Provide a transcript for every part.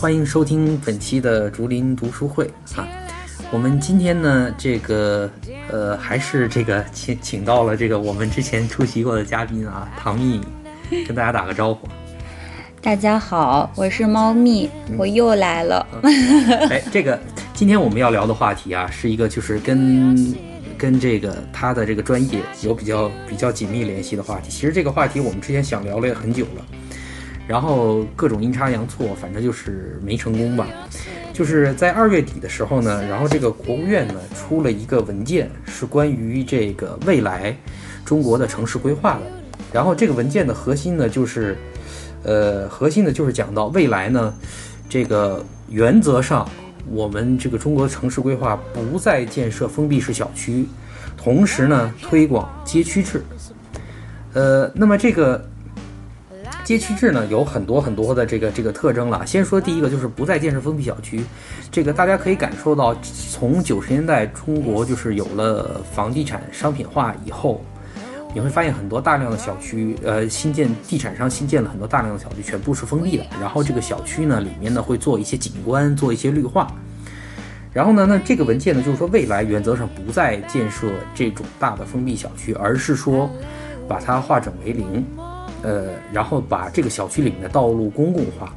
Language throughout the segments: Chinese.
欢迎收听本期的竹林读书会啊。我们今天呢，这个呃，还是这个请请到了这个我们之前出席过的嘉宾啊，唐蜜，跟大家打个招呼。大家好，我是猫咪，我又来了。哎，这个今天我们要聊的话题啊，是一个就是跟跟这个他的这个专业有比较比较紧密联系的话题。其实这个话题我们之前想聊了也很久了，然后各种阴差阳错，反正就是没成功吧。就是在二月底的时候呢，然后这个国务院呢出了一个文件，是关于这个未来中国的城市规划的。然后这个文件的核心呢，就是呃，核心的就是讲到未来呢，这个原则上我们这个中国城市规划不再建设封闭式小区，同时呢推广街区制。呃，那么这个。街区制呢有很多很多的这个这个特征了。先说第一个，就是不再建设封闭小区。这个大家可以感受到，从九十年代中国就是有了房地产商品化以后，你会发现很多大量的小区，呃，新建地产商新建了很多大量的小区，全部是封闭的。然后这个小区呢里面呢会做一些景观，做一些绿化。然后呢，那这个文件呢就是说，未来原则上不再建设这种大的封闭小区，而是说把它化整为零。呃，然后把这个小区里面的道路公共化，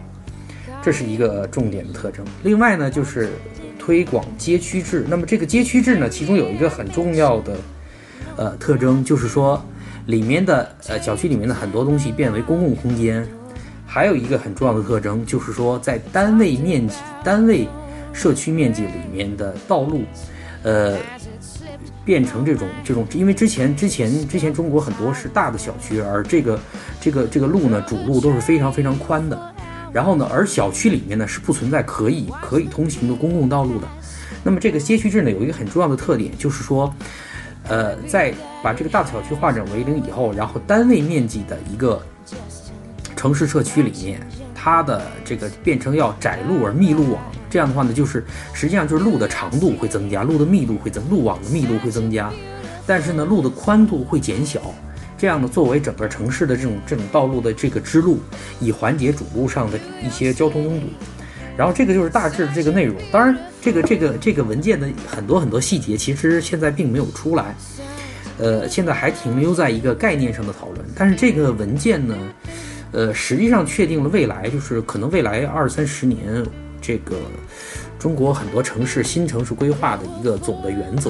这是一个重点的特征。另外呢，就是推广街区制。那么这个街区制呢，其中有一个很重要的呃特征，就是说里面的呃小区里面的很多东西变为公共空间。还有一个很重要的特征，就是说在单位面积、单位社区面积里面的道路，呃。变成这种这种，因为之前之前之前中国很多是大的小区，而这个这个这个路呢，主路都是非常非常宽的。然后呢，而小区里面呢是不存在可以可以通行的公共道路的。那么这个街区制呢有一个很重要的特点，就是说，呃，在把这个大小区化整为零以后，然后单位面积的一个城市社区里面，它的这个变成要窄路而密路网。这样的话呢，就是实际上就是路的长度会增加，路的密度会增，路网的密度会增加，但是呢，路的宽度会减小。这样呢，作为整个城市的这种这种道路的这个支路，以缓解主路上的一些交通拥堵。然后这个就是大致的这个内容。当然，这个这个这个文件的很多很多细节，其实现在并没有出来，呃，现在还停留在一个概念上的讨论。但是这个文件呢，呃，实际上确定了未来，就是可能未来二三十年。这个中国很多城市新城市规划的一个总的原则，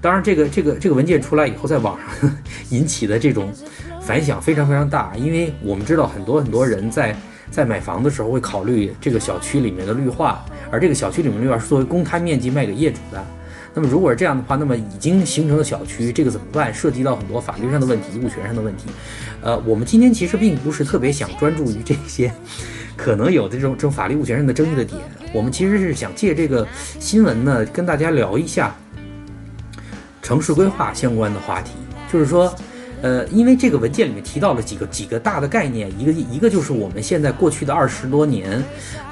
当然，这个这个这个文件出来以后，在网上 引起的这种反响非常非常大，因为我们知道很多很多人在在买房的时候会考虑这个小区里面的绿化，而这个小区里面绿化是作为公摊面积卖给业主的。那么如果是这样的话，那么已经形成的小区，这个怎么办？涉及到很多法律上的问题、物权上的问题。呃，我们今天其实并不是特别想专注于这些。可能有的这种这种法律物权上的争议的点，我们其实是想借这个新闻呢，跟大家聊一下城市规划相关的话题，就是说。呃，因为这个文件里面提到了几个几个大的概念，一个一个就是我们现在过去的二十多年，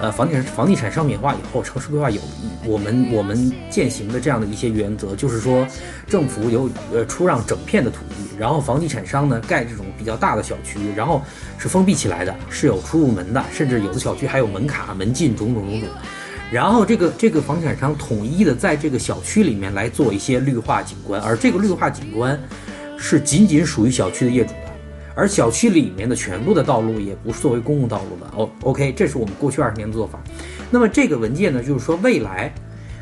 呃，房地产房地产商品化以后，城市规划有我们我们践行的这样的一些原则，就是说政府有呃出让整片的土地，然后房地产商呢盖这种比较大的小区，然后是封闭起来的，是有出入门的，甚至有的小区还有门卡、门禁种种种种，然后这个这个房地产商统一的在这个小区里面来做一些绿化景观，而这个绿化景观。是仅仅属于小区的业主的，而小区里面的全部的道路也不是作为公共道路的。哦，OK，这是我们过去二十年的做法。那么这个文件呢，就是说未来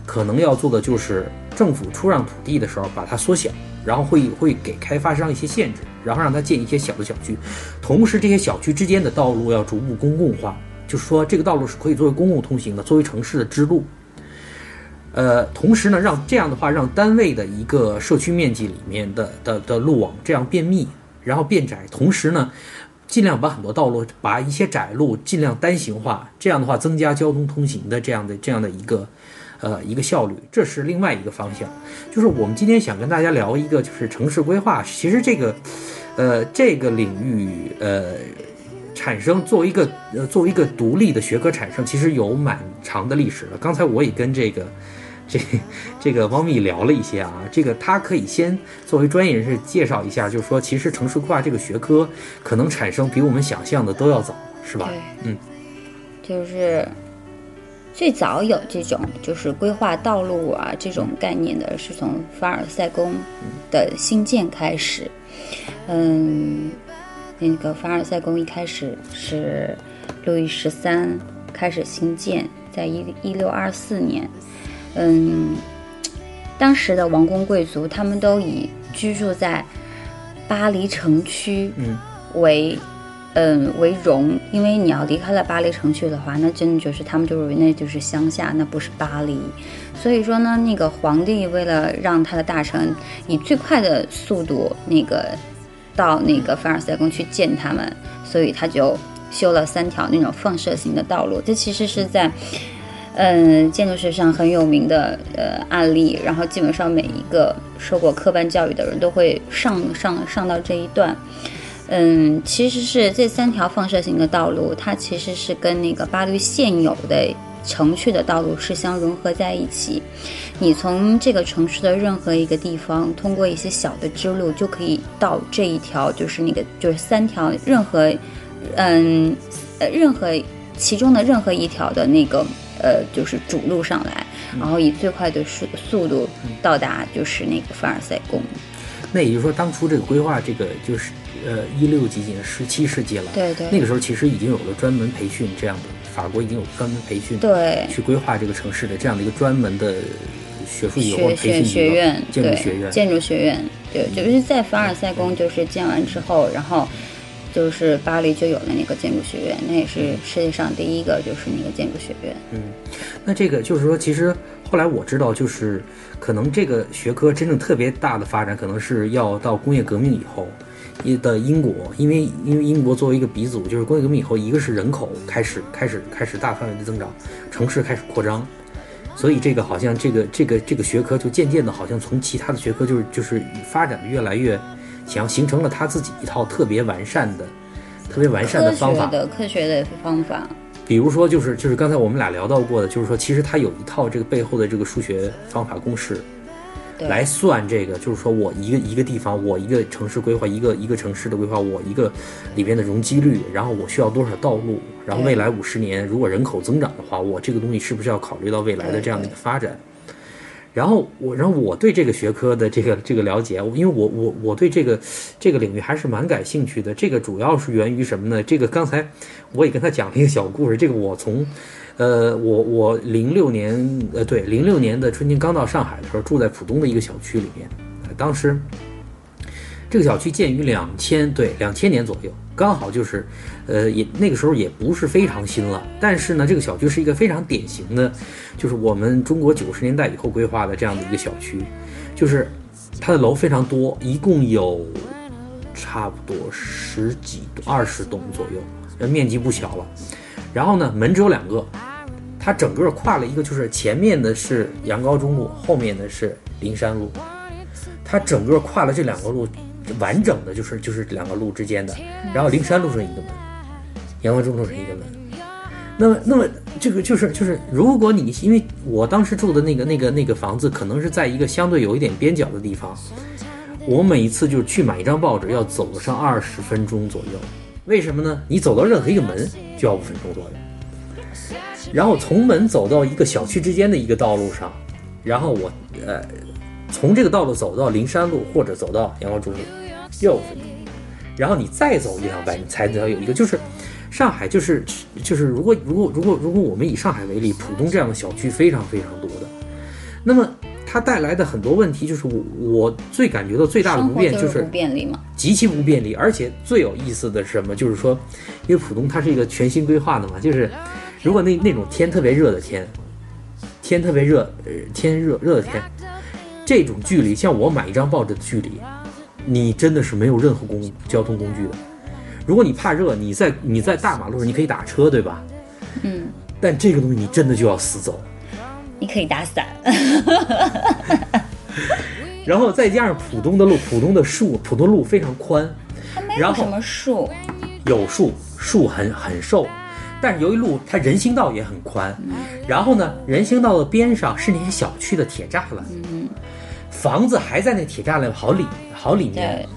可能要做的就是政府出让土地的时候把它缩小，然后会会给开发商一些限制，然后让他建一些小的小区，同时这些小区之间的道路要逐步公共化，就是说这个道路是可以作为公共通行的，作为城市的支路。呃，同时呢，让这样的话，让单位的一个社区面积里面的的的路网这样变密，然后变窄，同时呢，尽量把很多道路，把一些窄路尽量单行化，这样的话增加交通通行的这样的这样的一个，呃，一个效率，这是另外一个方向。就是我们今天想跟大家聊一个，就是城市规划。其实这个，呃，这个领域，呃，产生作为一个呃作为一个独立的学科产生，其实有蛮长的历史了。刚才我也跟这个。这这个汪蜜聊了一些啊，这个他可以先作为专业人士介绍一下，就是说，其实城市规划这个学科可能产生比我们想象的都要早，是吧？嗯。就是最早有这种就是规划道路啊这种概念的，是从凡尔赛宫的兴建开始。嗯，那个凡尔赛宫一开始是路易十三开始兴建，在一一六二四年。嗯，当时的王公贵族他们都以居住在巴黎城区为嗯为荣，因为你要离开了巴黎城区的话，那真的就是他们就是那就是乡下，那不是巴黎。所以说呢，那个皇帝为了让他的大臣以最快的速度那个到那个凡尔赛宫去见他们，所以他就修了三条那种放射型的道路。这其实是在嗯建筑学上很有名的呃案例，然后基本上每一个受过科班教育的人都会上上上到这一段。嗯，其实是这三条放射型的道路，它其实是跟那个巴黎现有的城区的道路是相融合在一起。你从这个城市的任何一个地方，通过一些小的支路，就可以到这一条，就是那个就是三条任何，嗯呃任何其中的任何一条的那个呃就是主路上来，然后以最快的速速度到达就是那个凡尔赛宫。那也就是说，当初这个规划，这个就是呃一六几几年，十七世纪了。对对那个时候其实已经有了专门培训这样的，法国已经有专门培训，对去规划这个城市的这样的一个专门的学术机构或学学者培训学院，建筑学院。建筑学院，对，就是在凡尔赛宫就是建完之后，然后就是巴黎就有了那个建筑学院，那也是世界上第一个就是那个建筑学院。嗯那这个就是说，其实后来我知道，就是可能这个学科真正特别大的发展，可能是要到工业革命以后。一的英国，因为因为英国作为一个鼻祖，就是工业革命以后，一个是人口开始开始开始大范围的增长，城市开始扩张，所以这个好像这个这个这个学科就渐渐的，好像从其他的学科就是就是发展的越来越强，形成了他自己一套特别完善的、特别完善的方法学。的科学的方法，比如说，就是就是刚才我们俩聊到过的，就是说，其实他有一套这个背后的这个数学方法公式，对来算这个，就是说我一个一个地方，我一个城市规划，一个一个城市的规划，我一个里边的容积率，然后我需要多少道路，然后未来五十年如果人口增长的话，我这个东西是不是要考虑到未来的这样的一个发展？然后我，然后我对这个学科的这个这个了解，因为我我我对这个这个领域还是蛮感兴趣的。这个主要是源于什么呢？这个刚才我也跟他讲了一个小故事。这个我从，呃，我我零六年，呃，对，零六年的春天刚到上海的时候，住在浦东的一个小区里面。当时这个小区建于两千，对，两千年左右，刚好就是，呃，也那个时候也不是非常新了。但是呢，这个小区是一个非常典型的，就是我们中国九十年代以后规划的这样的一个小区，就是它的楼非常多，一共有差不多十几二十栋左右，面积不小了。然后呢，门只有两个，它整个跨了一个，就是前面的是杨高中路，后面的是灵山路，它整个跨了这两个路，完整的就是就是两个路之间的。然后灵山路上一个门，阳光中路上一个门。那么，那么这个就是就是，如果你因为我当时住的那个那个那个房子，可能是在一个相对有一点边角的地方，我每一次就是去买一张报纸，要走上二十分钟左右。为什么呢？你走到任何一个门就要五分钟左右，然后从门走到一个小区之间的一个道路上，然后我呃从这个道路走到灵山路或者走到阳光中路，又要五分钟，然后你再走一两百，你才能有一个就是。上海就是就是，如果如果如果如果我们以上海为例，浦东这样的小区非常非常多的，那么它带来的很多问题，就是我我最感觉到最大的不便就是不便利嘛。极其不便利，而且最有意思的是什么？就是说，因为浦东它是一个全新规划的嘛，就是如果那那种天特别热的天，天特别热，呃，天热热的天，这种距离，像我买一张报纸的距离，你真的是没有任何公交通工具的。如果你怕热，你在你在大马路上你可以打车，对吧？嗯，但这个东西你真的就要死走，你可以打伞，然后再加上浦东的路，浦东的树，浦东路非常宽，它没然后有什么树，有树，树很很瘦，但是由于路它人行道也很宽，然后呢，人行道的边上是那些小区的铁栅栏，房子还在那铁栅栏好里好里面，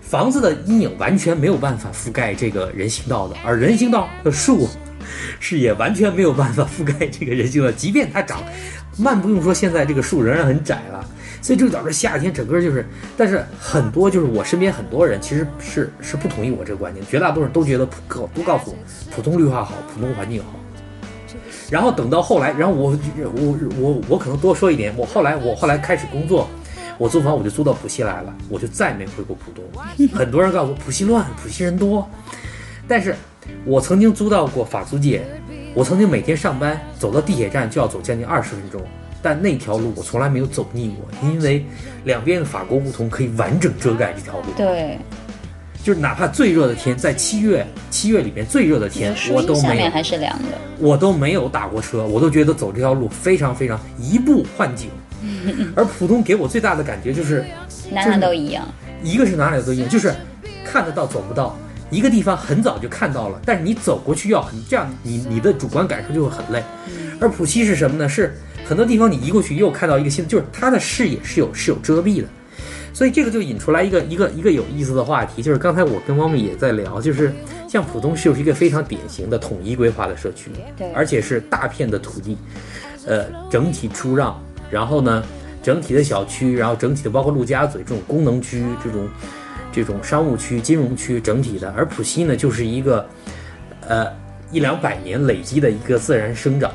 房子的阴影完全没有办法覆盖这个人行道的，而人行道的树 是也完全没有办法覆盖这个人行道，即便它长，慢不用说，现在这个树仍然很窄了，所以就导致夏天整个就是，但是很多就是我身边很多人其实是是不同意我这个观点，绝大多数人都觉得普告都告诉我普通绿化好，普通环境好。然后等到后来，然后我我我我可能多说一点，我后来我后来开始工作，我租房我就租到浦西来了，我就再没回过浦东。很多人告诉我浦西乱，浦西人多，但是我曾经租到过法租界，我曾经每天上班走到地铁站就要走将近二十分钟，但那条路我从来没有走腻过，因为两边的法国梧桐可以完整遮盖这条路。对，就是哪怕最热的天，在七月七月里面最热的天，我都没有还是凉的。我都没有打过车，我都觉得走这条路非常非常一步换景。而浦东给我最大的感觉就是，哪哪都一样。一个是哪里都一样，就是看得到走不到。一个地方很早就看到了，但是你走过去要很这样，你你的主观感受就会很累。而浦西是什么呢？是很多地方你移过去又看到一个新的，就是它的视野是有是有遮蔽的。所以这个就引出来一个一个一个有意思的话题，就是刚才我跟猫咪也在聊，就是像浦东就是一个非常典型的统一规划的社区，对而且是大片的土地，呃，整体出让，然后呢，整体的小区，然后整体的包括陆家嘴这种功能区，这种这种商务区、金融区整体的，而浦西呢就是一个呃一两百年累积的一个自然生长。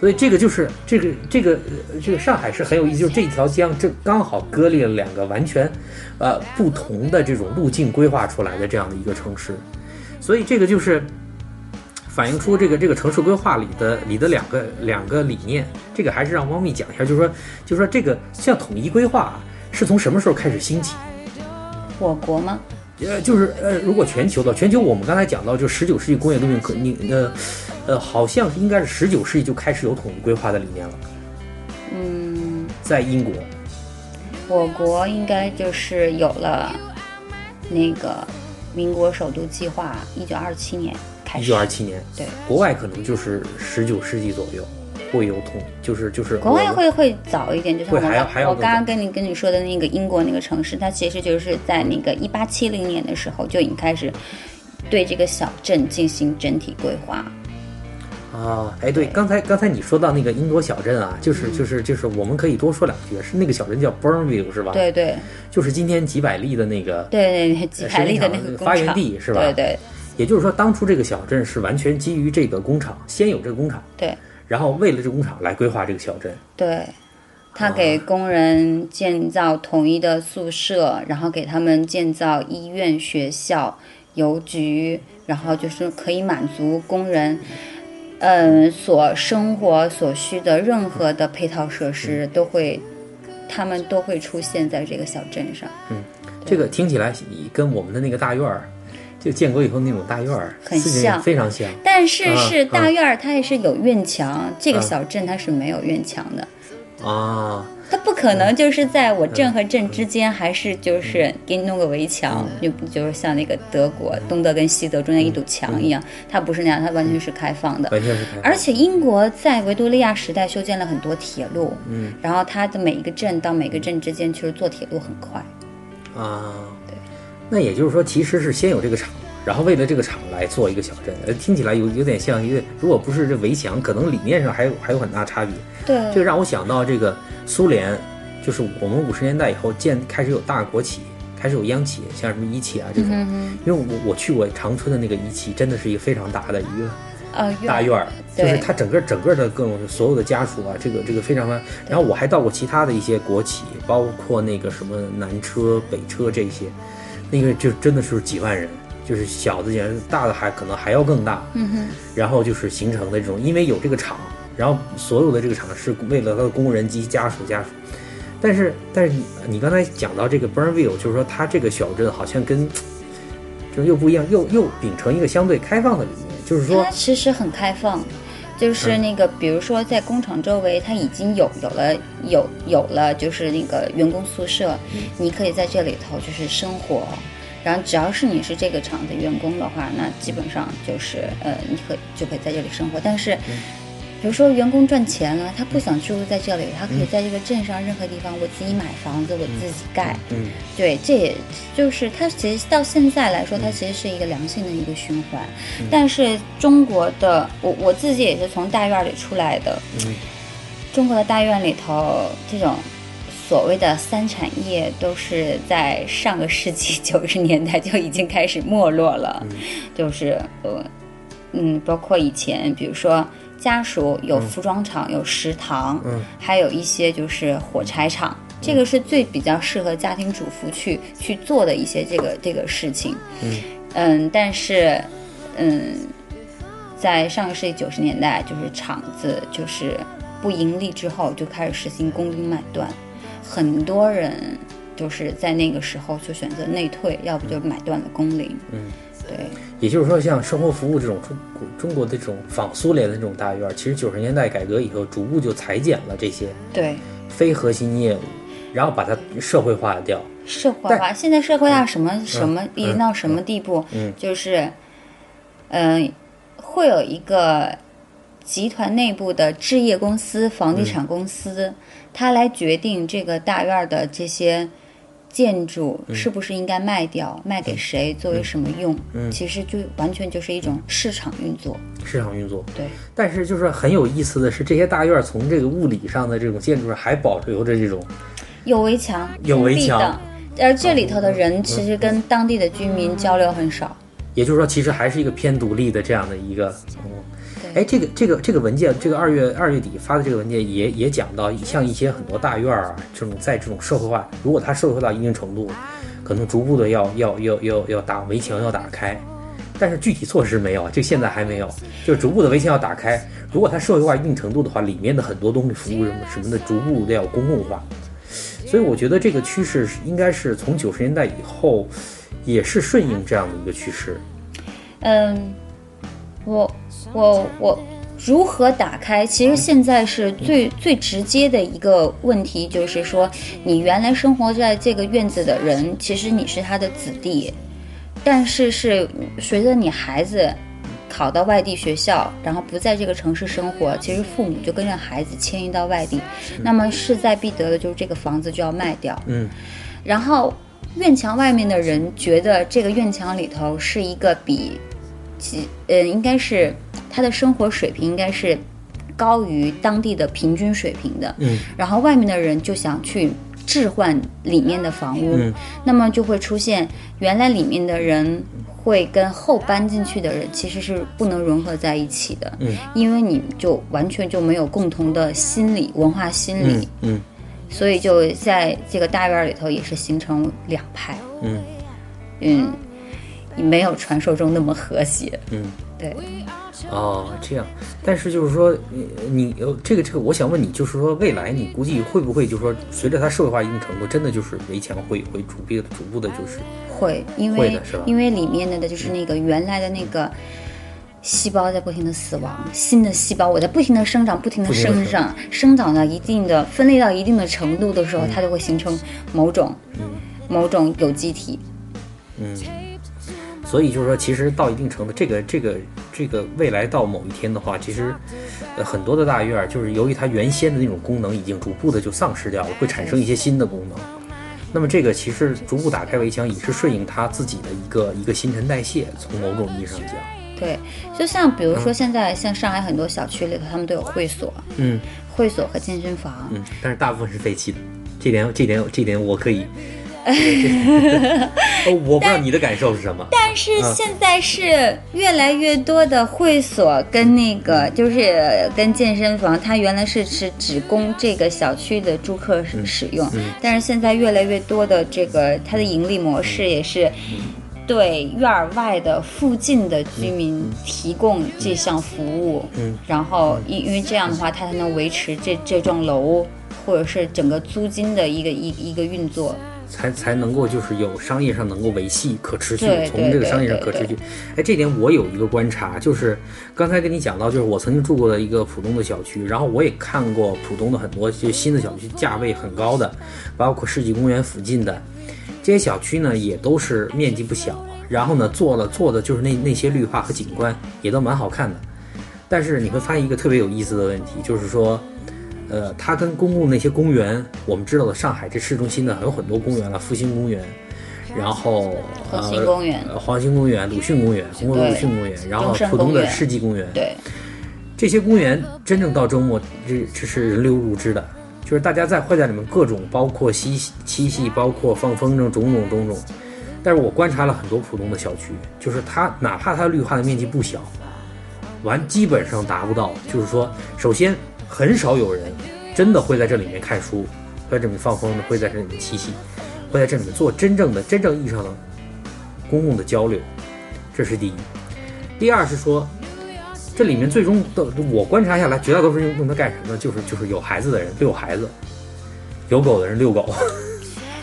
所以这个就是这个这个这个上海是很有意思，就是这条江这刚好割裂了两个完全，呃不同的这种路径规划出来的这样的一个城市，所以这个就是反映出这个这个城市规划里的里的两个两个理念。这个还是让猫咪讲一下，就是说就是说这个像统一规划啊是从什么时候开始兴起？我国吗？呃，就是呃，如果全球的全球，我们刚才讲到，就十九世纪工业革命，可你呃呃，好像应该是十九世纪就开始有统一规划的理念了，嗯，在英国。我国应该就是有了那个民国首都计划，一九二七年开始。一九二七年，对，国外可能就是十九世纪左右会有统，就是就是国外会会早一点，就是会我还要还要我刚刚跟你跟你说的那个英国那个城市，它其实就是在那个一八七零年的时候就已经开始对这个小镇进行整体规划。啊，哎，对，刚才刚才你说到那个英国小镇啊，嗯就是就是就是我们可以多说两句，是那个小镇叫 Burnville 是吧？，对对。就是今天几百例的那个，对对，几百例的那个发源地是吧？对对也就是说，当初这个小镇是完全基于这个工厂，先有这个工厂，对然后为了这个工厂来规划这个小镇。对。他给工人建造统一的宿舍，然后给他们建造医院、学校、邮局，然后就是可以满足工人，嗯，所生活所需的任何的配套设施都会，他们都会出现在这个小镇上。嗯这个听起来跟我们的那个大院儿，就建国以后那种大院儿，很像非常像。但是是啊大院儿，它也是有院墙，这个啊小镇它是没有院墙的。啊，它不可能就是在我镇和镇之间，还是就是给你弄个围墙，就就是像那个德国东德跟西德中间一堵墙一样，它不是那样，它完全是开放的。完全是开放。而且英国在维多利亚时代修建了很多铁路，嗯然后它的每一个镇到每个镇之间，其实坐铁路很快。啊，那也就是说，其实是先有这个厂，然后为了这个厂来做一个小镇，呃，听起来有有点像一个，如果不是这围墙，可能理念上还有还有很大差别。对这个让我想到这个苏联，就是我们五十年代以后建开始有大国企，开始有央企，像什么一汽啊这种。因为我我去过长春的那个一汽，真的是一个非常大的一个呃，大院儿，就是它整个整个的各种所有的家属啊，这个这个非常非常。然后我还到过其他的一些国企，包括那个什么南车、北车这些，那个就真的是几万人，就是小的大的还可能还要更大。嗯哼，然后就是形成的这种，因为有这个厂，然后所有的这个厂是为了他的工人及家属家属。但是但是你你刚才讲到这个 Burnville，就是说它这个小镇好像跟就又不一样，又又秉承一个相对开放的理念，就是说它其实很开放，就是那个，比如说在工厂周围，它已经有有了有有了，就是那个员工宿舍，你可以在这里头就是生活。然后只要是你是这个厂的员工的话，那基本上就是呃，你可以就可以在这里生活。但是比如说员工赚钱了，他不想居住在这里，他可以在这个镇上任何地方，我自己买房子，我自己盖。嗯对，这也就是它其实到现在来说，它其实是一个良性的一个循环。但是中国的我我自己也是从大院里出来的，嗯中国的大院里头这种。所谓的三产业都是在上个世纪九十年代就已经开始没落了，就是呃嗯，包括以前比如说家属有服装厂、有食堂，嗯。还有一些就是火柴厂，这个是最比较适合家庭主妇去去做的一些这个这个事情。嗯。嗯，但是嗯，在上个世纪九十年代，就是厂子就是不盈利之后，就开始实行工龄买断，很多人就是在那个时候就选择内退，要不就买断了工龄。嗯，对。也就是说，像生活服务这种中国中国的这种仿苏联的这种大院，其实九十年代改革以后，逐步就裁减了这些对，非核心业务，然后把它社会化掉。社会化，现在社会化什么、什么已经到什么地步？嗯就是，嗯、会有一个集团内部的置业公司、房地产公司，它来决定这个大院的这些建筑是不是应该卖掉，卖给谁，作为什么用？嗯其实就完全就是一种市场运作。市场运作，对，但是就是很有意思的是，这些大院从这个物理上的这种建筑上还保留着这种，有围墙，有围墙的。而这里头的人其实跟当地的居民交流很少。也就是说，其实还是一个偏独立的这样的一个。嗯，对哎，这个这个这个文件，这个二月二月底发的这个文件也也讲到，像一些很多大院儿啊，这种在这种社会化，如果它社会化到一定程度，可能逐步的要要要要要打围墙要打开，但是具体措施没有，就现在还没有，就逐步的围墙要打开。如果它社会化一定程度的话，里面的很多东西、服务什么什么的，逐步的要公共化。所以我觉得这个趋势应该是从九十年代以后，也是顺应这样的一个趋势。嗯，我我我如何打开？其实现在是最最直接的一个问题，就是说，你原来生活在这个院子的人，其实你是他的子弟，但是是随着你孩子考到外地学校，然后不在这个城市生活，其实父母就跟着孩子迁移到外地，那么势在必得的就是这个房子就要卖掉。嗯然后院墙外面的人觉得这个院墙里头是一个比，其呃，应该是他的生活水平应该是高于当地的平均水平的。嗯。然后外面的人就想去置换里面的房屋，嗯。那么就会出现原来里面的人会跟后搬进去的人其实是不能融合在一起的，嗯。因为你就完全就没有共同的心理文化心理，嗯嗯。所以就在这个大院里头也是形成两派，嗯。嗯，没有传说中那么和谐，嗯。对。哦，这样，但是就是说，你你呃，这个这个，我想问你，就是说，未来你估计会不会，就是说，随着它社会化一定程度，真的就是围墙会会逐步逐步的，就是会，因为因为里面的的就是那个原来的那个细胞在不停的死亡，新的细胞我在不停的生长，不停的生长，生长。到一定的分类到一定的程度的时候，它就会形成某种某种有机体。嗯，所以就是说，其实到一定程度，这个这个这个未来到某一天的话，其实呃很多的大院儿，就是由于它原先的那种功能已经逐步的就丧失掉了，会产生一些新的功能。那么这个其实逐步打开围墙，也是顺应它自己的一个一个新陈代谢，从某种意义上讲，对，就像比如说现在像上海很多小区里头，他们都有会所、嗯会所和健身房。嗯，但是大部分是废弃的，这点这点这点我可以。这 个哦我不知道你的感受是什么。但是现在是越来越多的会所跟那个就是跟健身房，它原来是是只供这个小区的住客使使用，但是现在越来越多的这个它的盈利模式也是对院儿外的附近的居民提供这项服务，嗯，然后因因为这样的话，它才能维持这这幢楼或者是整个租金的一个一一个运作。才才能够就是有商业上能够维系可持续，从这个商业上可持续。哎，这点我有一个观察，就是刚才跟你讲到，就是我曾经住过的一个浦东的小区，然后我也看过浦东的很多就新的小区，价位很高的，包括世纪公园附近的这些小区呢，也都是面积不小，然后呢做了做的就是那那些绿化和景观也都蛮好看的。但是你会发现一个特别有意思的问题，就是说，呃，它跟公共那些公园，我们知道的上海这市中心呢还有很多公园了，复兴公园，然后复兴公园呃、黄兴公园、鲁迅公园、红楼鲁迅公园，然后浦东的世纪公园，对，这些公园真正到周末，这这是人流如织的，就是大家在会在里面各种，包括嬉嬉戏包括放风筝，种种种种。但是我观察了很多浦东的小区，就是它哪怕它绿化的面积不小，完基本上达不到。就是说，首先很少有人真的会在这里面看书，会在这里面放风筝，会在这里面嬉戏，会在这里面做真正的真正意义上的公共的交流，这是第一。第二是说，这里面最终的我观察下来，绝大多数人用它干什么呢？就是就是有孩子的人遛孩子，有狗的人遛狗。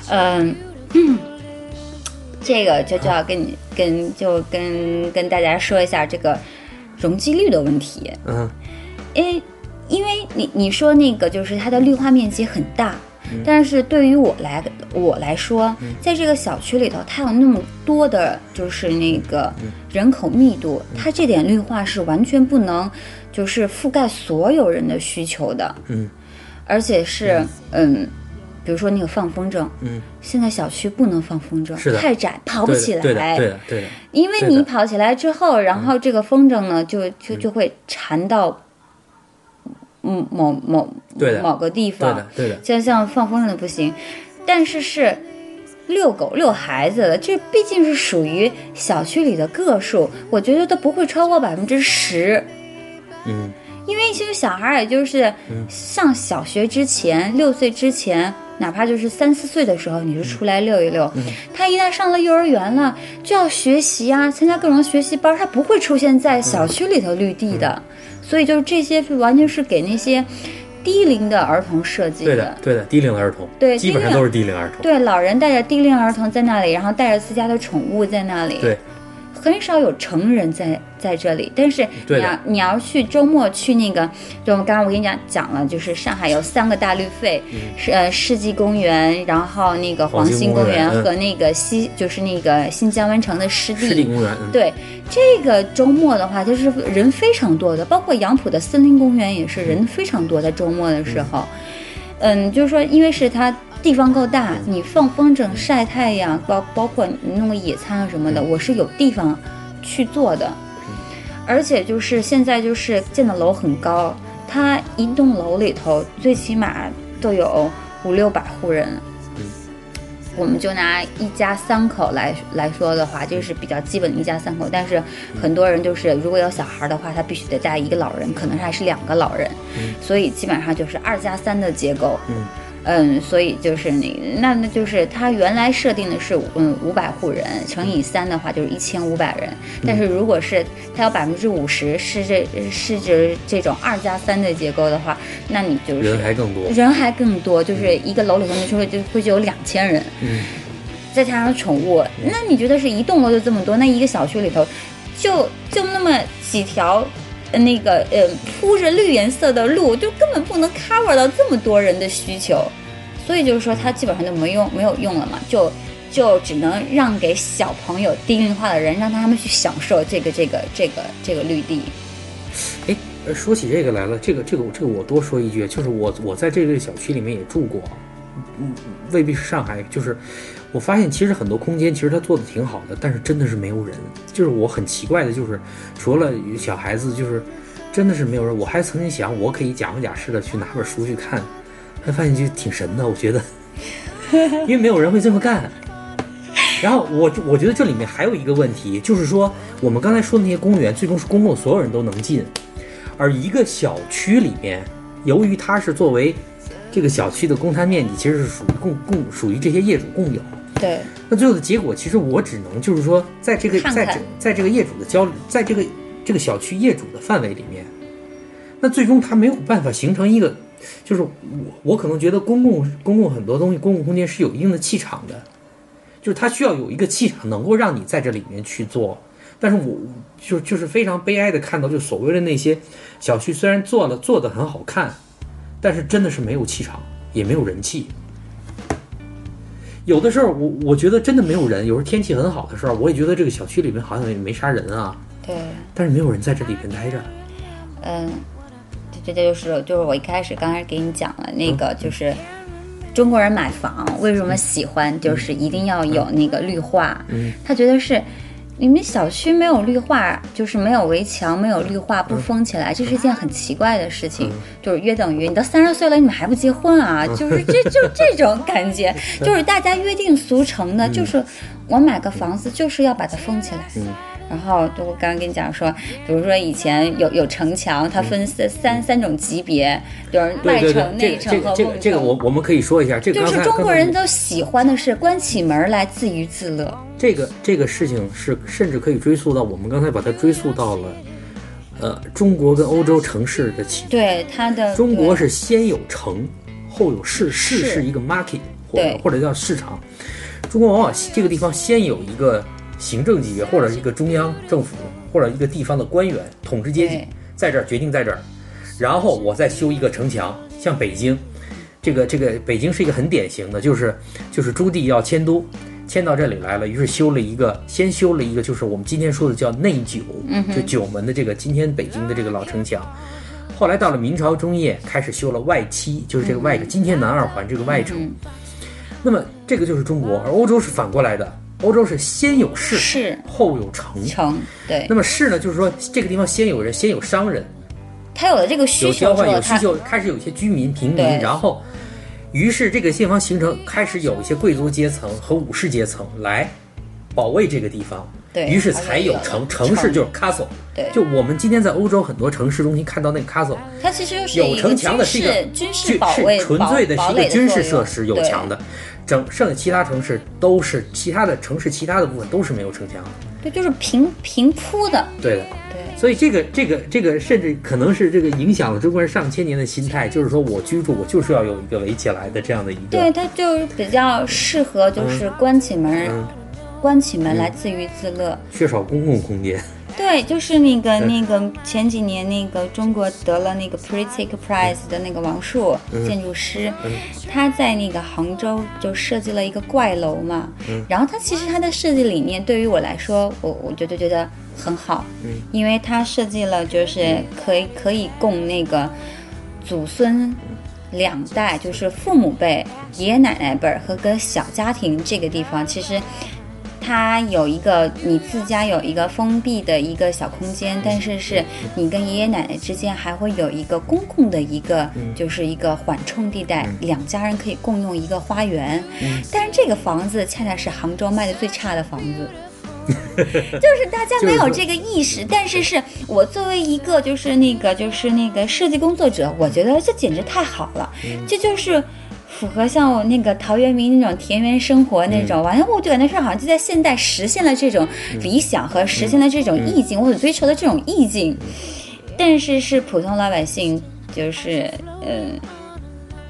嗯，这个就就要跟你跟就跟跟大家说一下这个容积率的问题，嗯因为因为你你说那个就是它的绿化面积很大。嗯。但是对于我来我来说，在这个小区里头，它有那么多的，就是那个嗯。人口密度，它这点绿化是完全不能，就是覆盖所有人的需求的。嗯。而且是嗯，比如说那个放风筝，嗯，现在小区不能放风筝，是太窄，跑不起来。的对的对的对的，因为你跑起来之后，然后这个风筝呢，就就就会缠到，嗯，某某对的某个地方对方的。对的，像像放风筝的不行，但是是遛狗遛孩子的，这毕竟是属于小区里的个数，我觉得都不会超过百分之十。嗯因为其实小孩儿也就是上小学之前，六岁之前，哪怕就是三四岁的时候，你就出来遛一溜。他一旦上了幼儿园了，就要学习啊，参加各种学习班，他不会出现在小区里头绿地的。所以就是这些是完全是给那些低龄的儿童设计对的对的，低龄的儿童，对基本上都是低龄儿童。对，老人带着低龄儿童在那里，然后带着自家的宠物在那里。对，很少有成人在在这里，但是你要你要去周末去那个，就刚刚我跟你讲讲了，就是上海有三个大绿肺，是呃世纪公园，然后那个黄黄兴兴公园和那个西就是那个新疆湾城的湿地。湿地公园，嗯。对这个周末的话，就是人非常多的，包括杨浦的森林公园也是人非常多，在周末的时候，嗯，就是说，因为是它地方够大，你放风筝、晒太阳，包包括你弄个野餐啊什么的，我是有地方去做的，而且就是现在就是建的楼很高，它一栋楼里头最起码都有五六百户人。我们就拿一家三口来来说的话，就是比较基本的一家三口。但是很多人就是如果有小孩的话，他必须得带一个老人，可能还是两个老人，所以基本上就是二加三的结构。嗯嗯，所以就是你那那就是它原来设定的是嗯五百户人乘以三的话就是一千五百人，但是如果是它有百分之五十是这是指这种二加三的结构的话，那你就是人还更多。人还更多，就是一个楼里头就会就会就有两千人，嗯，再加上宠物，那你觉得是一栋楼就这么多？那一个小区里头就就那么几条。那个呃，铺着绿颜色的路，就根本不能 cover 到这么多人的需求，所以就是说它基本上就没用没有用了嘛，就就只能让给小朋友低龄化的人，让他们去享受这个这个这个这个绿地。哎，说起这个来了，这个这个这个我多说一句，就是我我在这个小区里面也住过，嗯，未必是上海，就是我发现其实很多空间其实它做的挺好的，但是真的是没有人。就是我很奇怪的，就是除了小孩子，就是真的是没有人。我还曾经想，我可以假模假式的去拿本书去看，还发现就挺神的，我觉得，因为没有人会这么干。然后我我觉得这里面还有一个问题，就是说我们刚才说的那些公园，最终是公共，所有人都能进，而一个小区里面，由于它是作为这个小区的公摊面积，其实是属于共共属于这些业主共有。对，那最后的结果，其实我只能就是说，在这个在这在这个业主的交，在这个这个小区业主的范围里面，那最终他没有办法形成一个，就是我我可能觉得公共公共很多东西，公共空间是有一定的气场的，就是它需要有一个气场能够让你在这里面去做。但是我就就是非常悲哀的看到，就所谓的那些小区虽然做了做的很好看，但是真的是没有气场，也没有人气。有的时候我我觉得真的没有人，有时候天气很好的时候，我也觉得这个小区里面好像也没啥人啊，对，但是没有人在这里边待着。嗯，这这就是就是我一开始刚开始给你讲了那个就是。中国人买房为什么喜欢？就是一定要有那个绿化。嗯，他觉得是你们小区没有绿化，就是没有围墙，没有绿化不封起来，这是一件很奇怪的事情。就是约等于你都三十岁了，你们还不结婚啊？就是这就这种感觉，就是大家约定俗成的，就是我买个房子就是要把它封起来。嗯。然后，就我刚刚跟你讲说，比如说以前有有城墙，它分三三三种级别，就是外城、内城和瓮城。这个这个我我们可以说一下，这个就是中国人都喜欢的是关起门来自娱自乐。这个这个事情是甚至可以追溯到我们刚才把它追溯到了，呃，中国跟欧洲城市的起。对它的中国是先有城，后有市，市是一个 market 或者或者叫市场。中国往往这个地方先有一个。行政级别或者一个中央政府或者一个地方的官员统治阶级在这儿决定在这儿，然后我再修一个城墙，像北京，这个这个北京是一个很典型的，就是就是朱棣要迁都，迁到这里来了，于是修了一个，先修了一个，就是我们今天说的叫内九，就九门的这个今天北京的这个老城墙，后来到了明朝中叶开始修了外七，就是这个外今天南二环这个外城，那么这个就是中国，而欧洲是反过来的。欧洲是先有市，市后有城，城对。那么市呢，就是说这个地方先有人，先有商人，他有了这个需求，有交换，有需求，开始有一些居民、平民，然后，于是这个地方形成，开始有一些贵族阶层和武士阶层来保卫这个地方，对于是才有城，城市就是 castle，对，就我们今天在欧洲很多城市中心看到那个 castle，它其实有城墙的是一个军事保卫，纯粹的是一个军事设施，有墙的。整剩下其他城市都是其他的城市，其他的部分都是没有城墙，对，就是平平铺的，对的，对。所以这个这个这个甚至可能是这个影响了中国人上千年的心态，就是说我居住我就是要有一个围起来的这样的一个，对，它就是比较适合就是关起门，关起门来自娱自乐，缺少公共空间。对，就是那个那个前几年那个中国得了那个 Pritzker Prize 的那个王树建筑师，他在那个杭州就设计了一个怪楼嘛。然后他其实他的设计理念对于我来说，我我觉得觉得很好，因为他设计了就是可以可以供那个祖孙两代，就是父母辈、爷爷奶奶辈儿和个小家庭这个地方，其实。它有一个你自家有一个封闭的一个小空间，但是是你跟爷爷奶奶之间还会有一个公共的一个，就是一个缓冲地带，两家人可以共用一个花园。但是这个房子恰恰是杭州卖的最差的房子，就是大家没有这个意识。但是是我作为一个就是那个就是那个设计工作者，我觉得这简直太好了，这就是。符合像我那个陶渊明那种田园生活那种，完了我就感觉是好像就在现代实现了这种理想和实现了这种意境，我所追求的这种意境。但是是普通老百姓，就是嗯，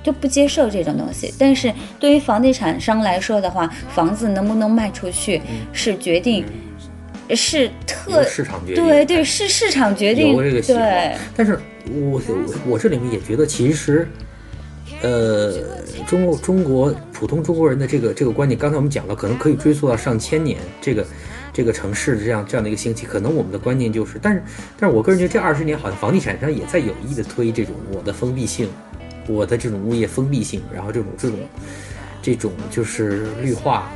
就不接受这种东西。但是对于房地产商来说的话，房子能不能卖出去是决定，是特市场决定，对对，是市场决定。对，但是我我这里面也觉得其实。呃，中国中国普通中国人的这个这个观念，刚才我们讲了，可能可以追溯到上千年。这个这个城市这样这样的一个兴起，可能我们的观念就是，但是但是我个人觉得这二十年好像房地产商也在有意的推这种我的封闭性，我的这种物业封闭性，然后这种这种这种就是绿化，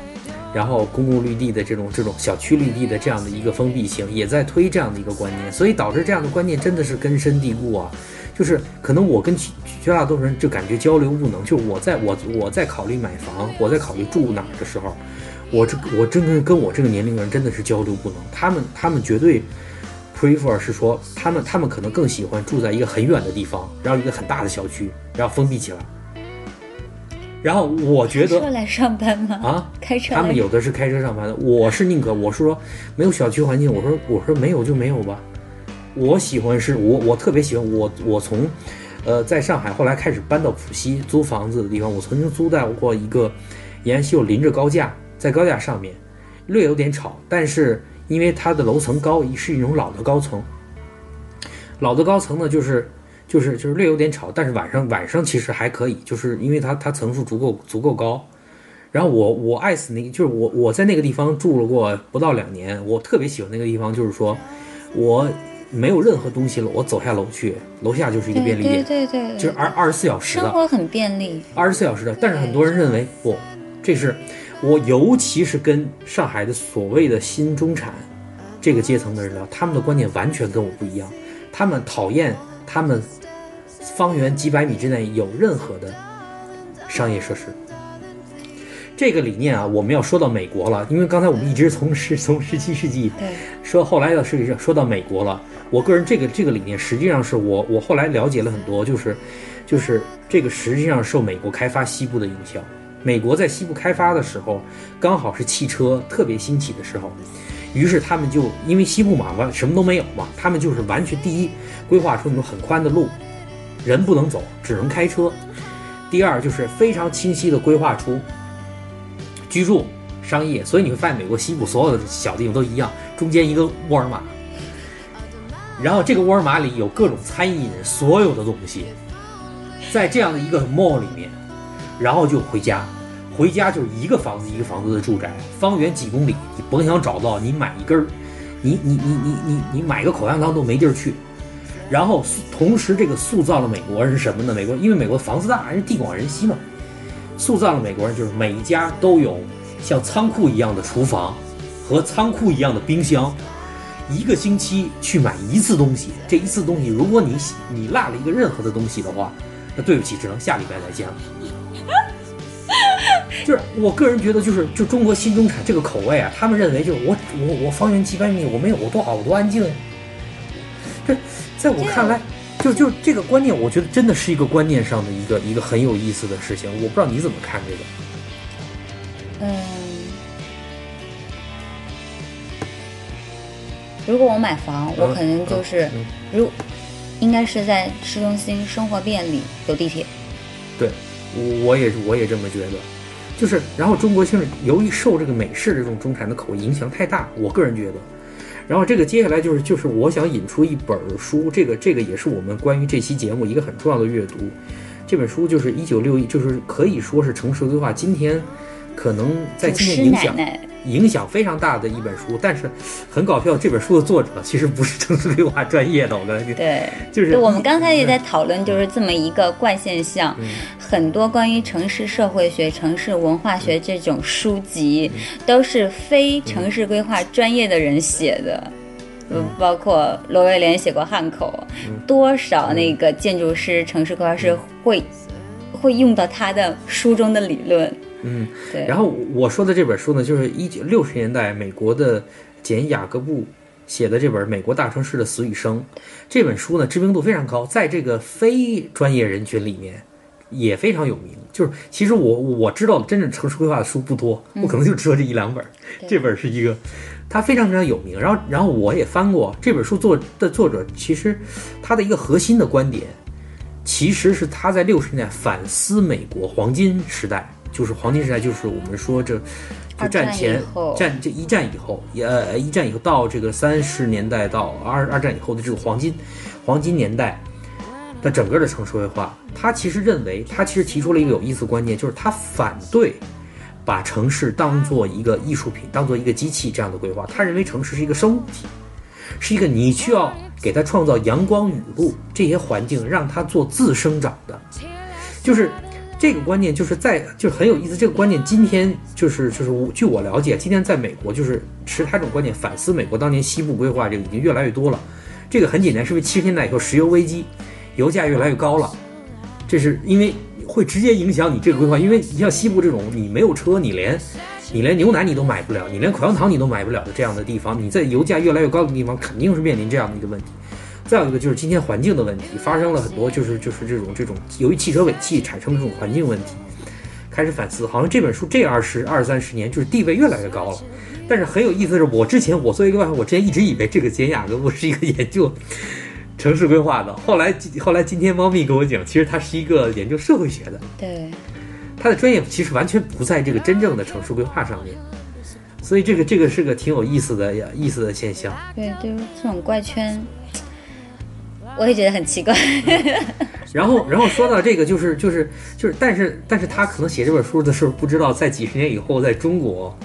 然后公共绿地的这种这种小区绿地的这样的一个封闭性，也在推这样的一个观念，所以导致这样的观念真的是根深蒂固啊。就是可能我跟绝大多数人就感觉交流不能，就是我在我我在考虑买房，我在考虑住哪儿的时候，我这我真跟跟我这个年龄人真的是交流不能。他们他们绝对 prefer 是说，他们他们可能更喜欢住在一个很远的地方，然后一个很大的小区，然后封闭起来。然后我觉得开车来上班吗？啊，开车。他们有的是开车上班的，我是宁可我是说没有小区环境，我说我说没有就没有吧。我喜欢是我我特别喜欢我我从，呃，在上海后来开始搬到浦西租房子的地方，我曾经租到过一个沿秀临着高架，在高架上面，略有点吵，但是因为它的楼层高，是一种老的高层，老的高层呢就是就是就是略有点吵，但是晚上晚上其实还可以，就是因为它它层数足够足够高，然后我我爱死那个就是我我在那个地方住了过不到两年，我特别喜欢那个地方，就是说我。没有任何东西了，我走下楼去，楼下就是一个便利店，对对对，就是二二十四小时的，生活很便利。二十四小时的。但是很多人认为不，这是我，尤其是跟上海的所谓的新中产这个阶层的人聊，他们的观念完全跟我不一样。他们讨厌他们方圆几百米之内有任何的商业设施。这个理念啊，我们要说到美国了，因为刚才我们一直从十从十七世纪对，说后来要是说到美国了，我个人这个这个理念实际上是我我后来了解了很多，就是就是这个实际上受美国开发西部的影响。美国在西部开发的时候，刚好是汽车特别兴起的时候，于是他们就因为西部嘛完什么都没有嘛，他们就是完全第一规划出那种很宽的路，人不能走，只能开车。第二就是非常清晰的规划出居住、商业，所以你会发现美国西部所有的小地方都一样，中间一个沃尔玛，然后这个沃尔玛里有各种餐饮，所有的东西，在这样的一个 mall 里面，然后就回家，回家就是一个房子一个房子的住宅，方圆几公里，你甭想找到，你买一根儿，你你你你你你买个口香糖都没地儿去。然后同时，这个塑造了美国人是什么呢？美国因为美国房子大，人地广人稀嘛，塑造了美国人就是每一家都有像仓库一样的厨房和仓库一样的冰箱，一个星期去买一次东西。这一次东西，如果你你落了一个任何的东西的话，那对不起，只能下礼拜再见了。就是我个人觉得，就是就中国新中产这个口味啊，他们认为就是我我我方圆几百米我没有我多好我多安静呀。这在我看来，就就这个观念，我觉得真的是一个观念上的一个一个很有意思的事情。我不知道你怎么看这个。嗯，如果我买房，我肯定就是嗯如应该是在市中心，生活便利，有地铁。对，我我也我也这么觉得，就是然后中国现在由于受这个美式这种中产的口味影响太大，我个人觉得，然后这个接下来就是就是我想引出一本书，这个这个也是我们关于这期节目一个很重要的阅读，这本书就是一九六一，就是可以说是城市规划今天可能在今天影响奶奶，影响非常大的一本书，但是很搞笑，这本书的作者其实不是城市规划专业的，我跟对，就是，我们刚才也在讨论，就是这么一个怪现象。嗯很多关于城市社会学、城市文化学这种书籍，嗯都是非城市规划专业的人写的。呃，包括罗威廉写过汉口，嗯多少那个建筑师、城市规划师会会用到他的书中的理论。嗯。对，然后我说的这本书呢，就是一九六十年代美国的简雅各布写的这本《美国大城市的死与生》。这本书呢，知名度非常高，在这个非专业人群里面也非常有名。就是其实我我知道的真正城市规划的书不多，我可能就知道这一两本。对这本是一个，它非常非常有名。然后然后我也翻过这本书作的作者，其实他的一个核心的观点，其实是他在六十年代反思美国黄金时代，就是黄金时代，就是我们说这就战战前战这一战以后，也呃一战以后到这个三十年代到二二战以后的这个黄金黄金年代的整个的城市规划，他其实认为，他其实提出了一个有意思的观念，就是他反对把城市当做一个艺术品，当做一个机器这样的规划。他认为城市是一个生物体，是一个你需要给它创造阳光、雨露这些环境，让它做自生长的。就是这个观念，就是在就是很有意思。这个观念今天就是就是我据我了解，今天在美国就是持他这种观点反思美国当年西部规划这个已经越来越多了。这个很简单，是因为七十年代以后石油危机，油价越来越高了，这是因为会直接影响你这个规划。因为你像西部这种，你没有车，你连你连牛奶你都买不了，你连口香糖你都买不了的这样的地方，你在油价越来越高的地方，肯定是面临这样的一个问题。再有一个就是今天环境的问题，发生了很多就是就是这种这种由于汽车尾气产生的这种环境问题，开始反思，好像这本书这二十二三十年就是地位越来越高了。但是很有意思的是，我之前我作为一个外行，我之前一直以为这个简雅各布是一个研究城市规划的，后来后来今天猫咪跟我讲，其实他是一个研究社会学的，对，他的专业其实完全不在这个真正的城市规划上面，所以这个这个是个挺有意思的呀意思的现象。对，就是这种怪圈，我也觉得很奇怪。然后，然后说到这个，就是就是就是，但是但是他可能写这本书的时候，不知道在几十年以后，在中国，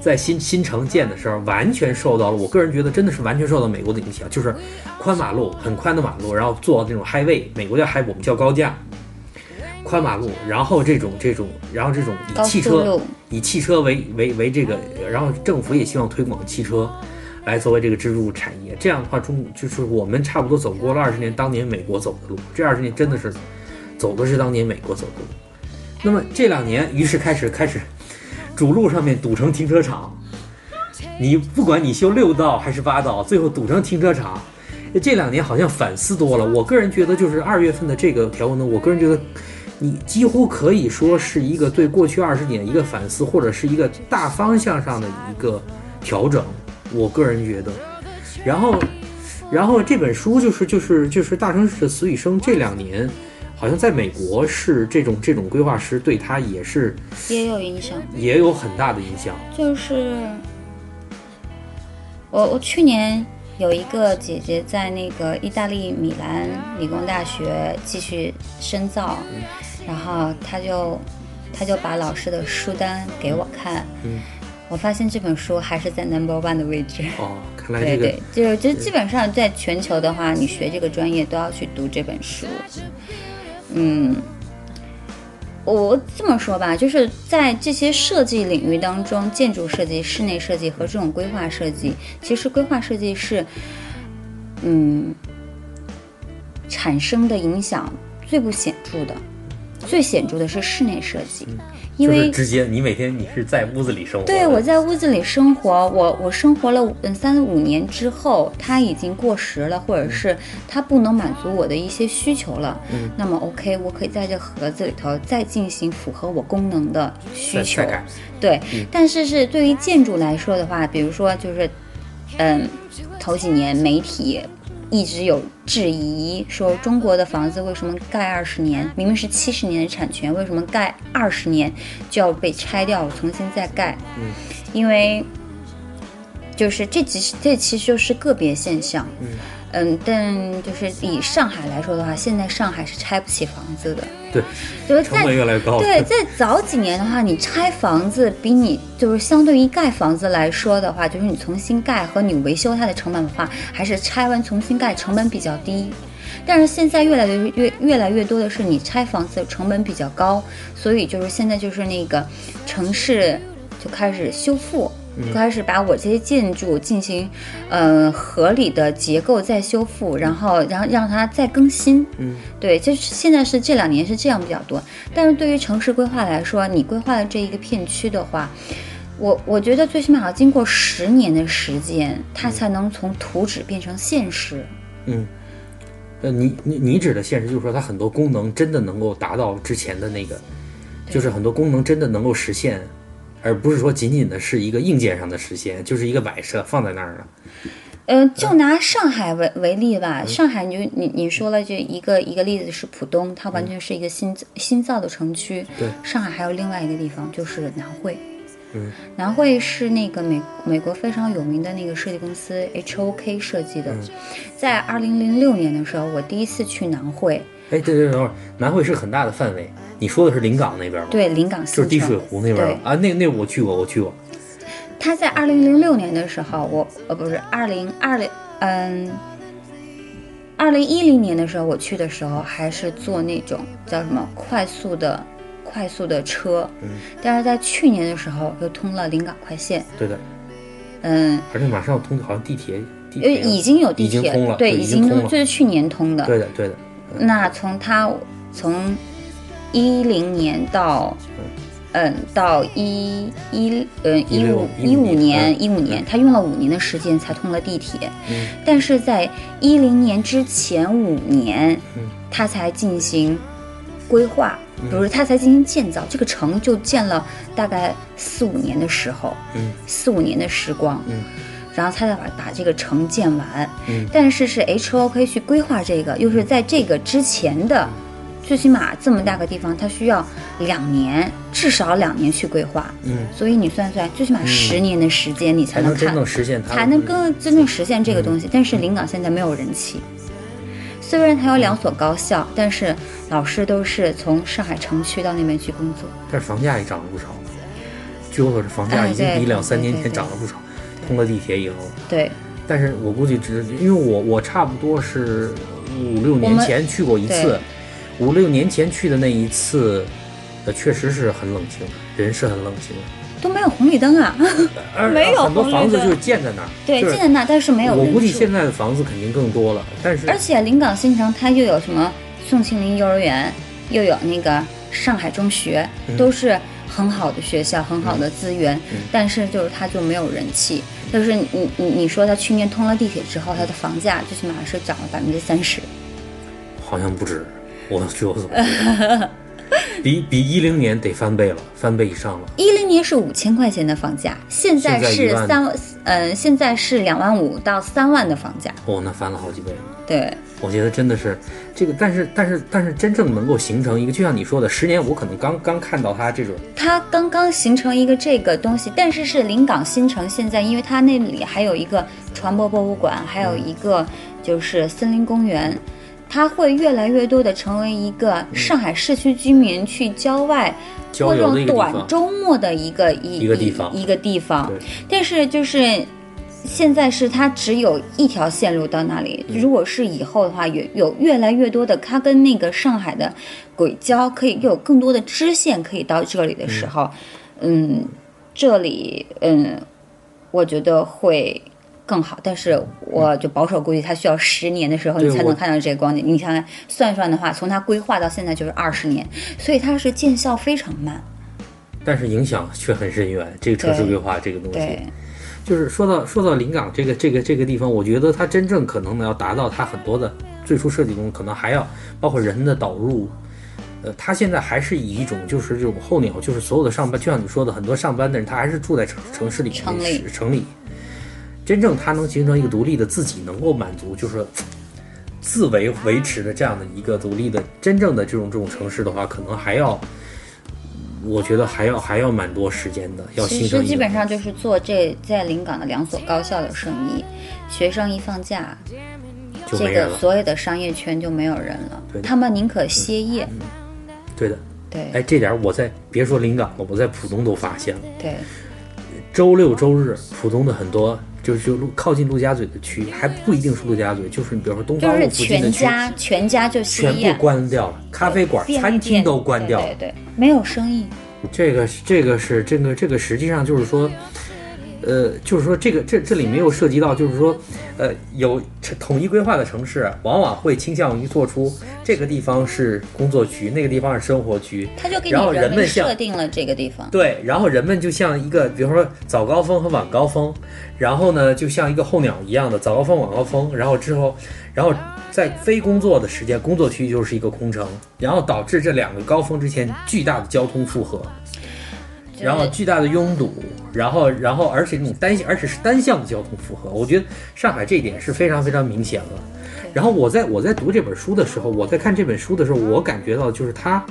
在新新城建的时候，完全受到了，我个人觉得真的是完全受到美国的影响，就是宽马路，很宽的马路，然后做那种 highway，美国叫 high，我们叫高架，宽马路，然后这种这种，然后这种以汽车，以汽车为为为这个，然后政府也希望推广汽车。来作为这个支柱产业，这样的话，中就是我们差不多走过了二十年当年美国走的路，这二十年真的是走的是当年美国走的路。那么这两年，于是开始开始主路上面堵成停车场，你不管你修六道还是八道，最后堵成停车场。这两年好像反思多了，我个人觉得就是二月份的这个条文呢，我个人觉得你几乎可以说是一个对过去二十年一个反思，或者是一个大方向上的一个调整。我个人觉得，然后，然后这本书就是就是就是大城市的死与生这两年，好像在美国是这种这种规划师对他也是也有影响。也有很大的影响。就是我我去年有一个姐姐在那个意大利米兰理工大学继续深造，然后她就她就把老师的书单给我看，嗯我发现这本书还是在 number one 的位置。哦，看来这个对对，就是就基本上在全球的话，你学这个专业都要去读这本书。嗯，我这么说吧，就是在这些设计领域当中，建筑设计、室内设计和这种规划设计，其实规划设计是，嗯，产生的影响最不显著的，最显著的是室内设计，因为就是直接你每天你是在屋子里生活，对，我在屋子里生活，我我生活了嗯三五年之后，它已经过时了，或者是它不能满足我的一些需求了。嗯，那么 OK，我可以在这盒子里头再进行符合我功能的需求对，嗯。但是是对于建筑来说的话，比如说就是，嗯，头几年媒体一直有质疑，说中国的房子为什么盖二十年，明明是七十年的产权，为什么盖二十年就要被拆掉，重新再盖？嗯，因为就是这其实这其实就是个别现象。嗯嗯，但就是以上海来说的话，现在上海是拆不起房子的。对，就是在成本越来越高。对，在早几年的话，你拆房子比你就是相对于盖房子来说的话，就是你重新盖和你维修它的成本的话，还是拆完重新盖成本比较低。但是现在越来越越越来越多的是你拆房子成本比较高，所以就是现在就是那个城市就开始修复。就开始把我这些建筑进行，呃，合理的结构再修复，然后，然后让它再更新。嗯，对，就是现在是这两年是这样比较多。但是对于城市规划来说，你规划的这一个片区的话，我我觉得最起码要经过十年的时间，它才能从图纸变成现实。嗯，呃，你你你指的现实就是说它很多功能真的能够达到之前的那个，就是很多功能真的能够实现，而不是说仅仅的是一个硬件上的实现，就是一个摆设放在那儿了。呃，就拿上海为为例吧，上海你就你你说了这一个一个例子是浦东，它完全是一个新新造的城区。对，上海还有另外一个地方就是南汇。嗯，南汇是那个美美国非常有名的那个设计公司 HOK 设计的，在二零零六年的时候，我第一次去南汇，哎，对对，等会儿，南汇是很大的范围，你说的是临港那边吗？，对临港就是滴水。湖那边啊，那那我去过，我去过。他在二零零六年的时候，我呃不是二零二零嗯，二零一零年的时候我去的时候，还是坐那种叫什么快速的快速的车，嗯，但是在去年的时候又通了临港快线，对的，嗯，而且马上要通，好像地铁地呃铁已经有地已经铁，通了对，已经通了这是去年通的，对的对的，那从他从一零年到嗯到一一嗯一16五一五年年一五年，他用了五年的时间才通了地铁，嗯。但是在一零年之前五年嗯，它才进行规划，比如他才进行建造，这个城就建了大概四五年的时候，嗯。四五年的时光，嗯然后他再把把这个城建完。嗯但是是 HOK 去规划这个，又是在这个之前的，最起码这么大个地方，它需要两年，至少两年去规划。嗯，所以你算算，最起码十年的时间，你才能看才能真正实现它才能更真正实现这个东西。但是临港现在没有人气，虽然它有两所高校，但是老师都是从上海城区到那边去工作。但是房价也涨了不少。据我所知，房价已经比两三年前涨了不少。通了地铁以后，对，但是我估计只因为我我差不多是五六年前去过一次，五六年前去的那一次，呃，确实是很冷清，人是很冷清的，都没有红绿灯啊。而没有很多房子就是建在那儿，对，建在那儿，但是没有我估计现在的房子肯定更多了，但是而且临港新城它又有什么宋庆龄幼儿园，又有那个上海中学，嗯。都是很好的学校，很好的资源，嗯但是就是它就没有人气。就是你你你说它去年通了地铁之后，它的房价最起码是涨了百分之三十。好像不止，我据我所知，比比一零年得翻倍了，翻倍以上了。一零年是五千块钱的房价，现在是三嗯，呃，现在是两万五到三万的房价。哦，那翻了好几倍了。对，我觉得真的是这个，但是但是但是真正能够形成一个，就像你说的，十年我可能刚刚看到它这种，它刚刚形成一个这个东西，但是是临港新城现在，因为它那里还有一个船舶博物馆，还有一个就是森林公园，它会越来越多的成为一个上海市区居民去郊外郊过这种。短周末的一个一一个地方一个地方。但是就是现在是它只有一条线路到那里，嗯如果是以后的话，有有越来越多的，它跟那个上海的轨交可以有更多的支线可以到这里的时候，嗯，这里嗯，我觉得会。更好，但是我就保守估计，它需要十年的时候，你才能看到这个光景。你想想算算的话，从它规划到现在就是二十年，所以它是见效非常慢。但是影响却很深远。这个城市规划这个东西，对，就是说到说到临港这个这个这个地方，我觉得它真正可能呢要达到它很多的最初设计中，可能还要包括人的导入。呃，它现在还是以一种就是这种候鸟，就是所有的上班，就像你说的，很多上班的人他还是住在城城市里面，城里是城里。真正它能形成一个独立的自己能够满足，就是自维维持的这样的一个独立的真正的这种这种城市的话，可能还要，我觉得还要还要蛮多时间的，要其实形成一个基本上就是做这在临港的两所高校的生意，学生一放假，这。个所有的商业圈就没有人了。他们宁可歇业。对的，对。哎，这点我在别说临港了，我在浦东都发现了。对。周六周日，浦东的很多就是就陆靠近陆家嘴的区，还不一定是陆家嘴，就是你比如说东方路附近的区，全家全家就全部，关掉了，咖啡馆、餐厅都关掉了。对没有生意。这个是这个是这个这个实际上就是说，呃，就是说这个这这里没有涉及到，就是说，呃，有统一规划的城市，往往会倾向于做出这个地方是工作区，那个地方是生活区，他就给人们设定了这个地方。对，然后人们就像一个，比如说早高峰和晚高峰，然后呢，就像一个候鸟一样的早高峰、晚高峰，然后之后，然后在非工作的时间，工作区就是一个空城，然后导致这两个高峰之前巨大的交通负荷，然后巨大的拥堵，然后然后而且那种单而且是单向的交通负荷，我觉得上海这一点是非常非常明显了。然后我在我在读这本书的时候，我在看这本书的时候，我感觉到就是他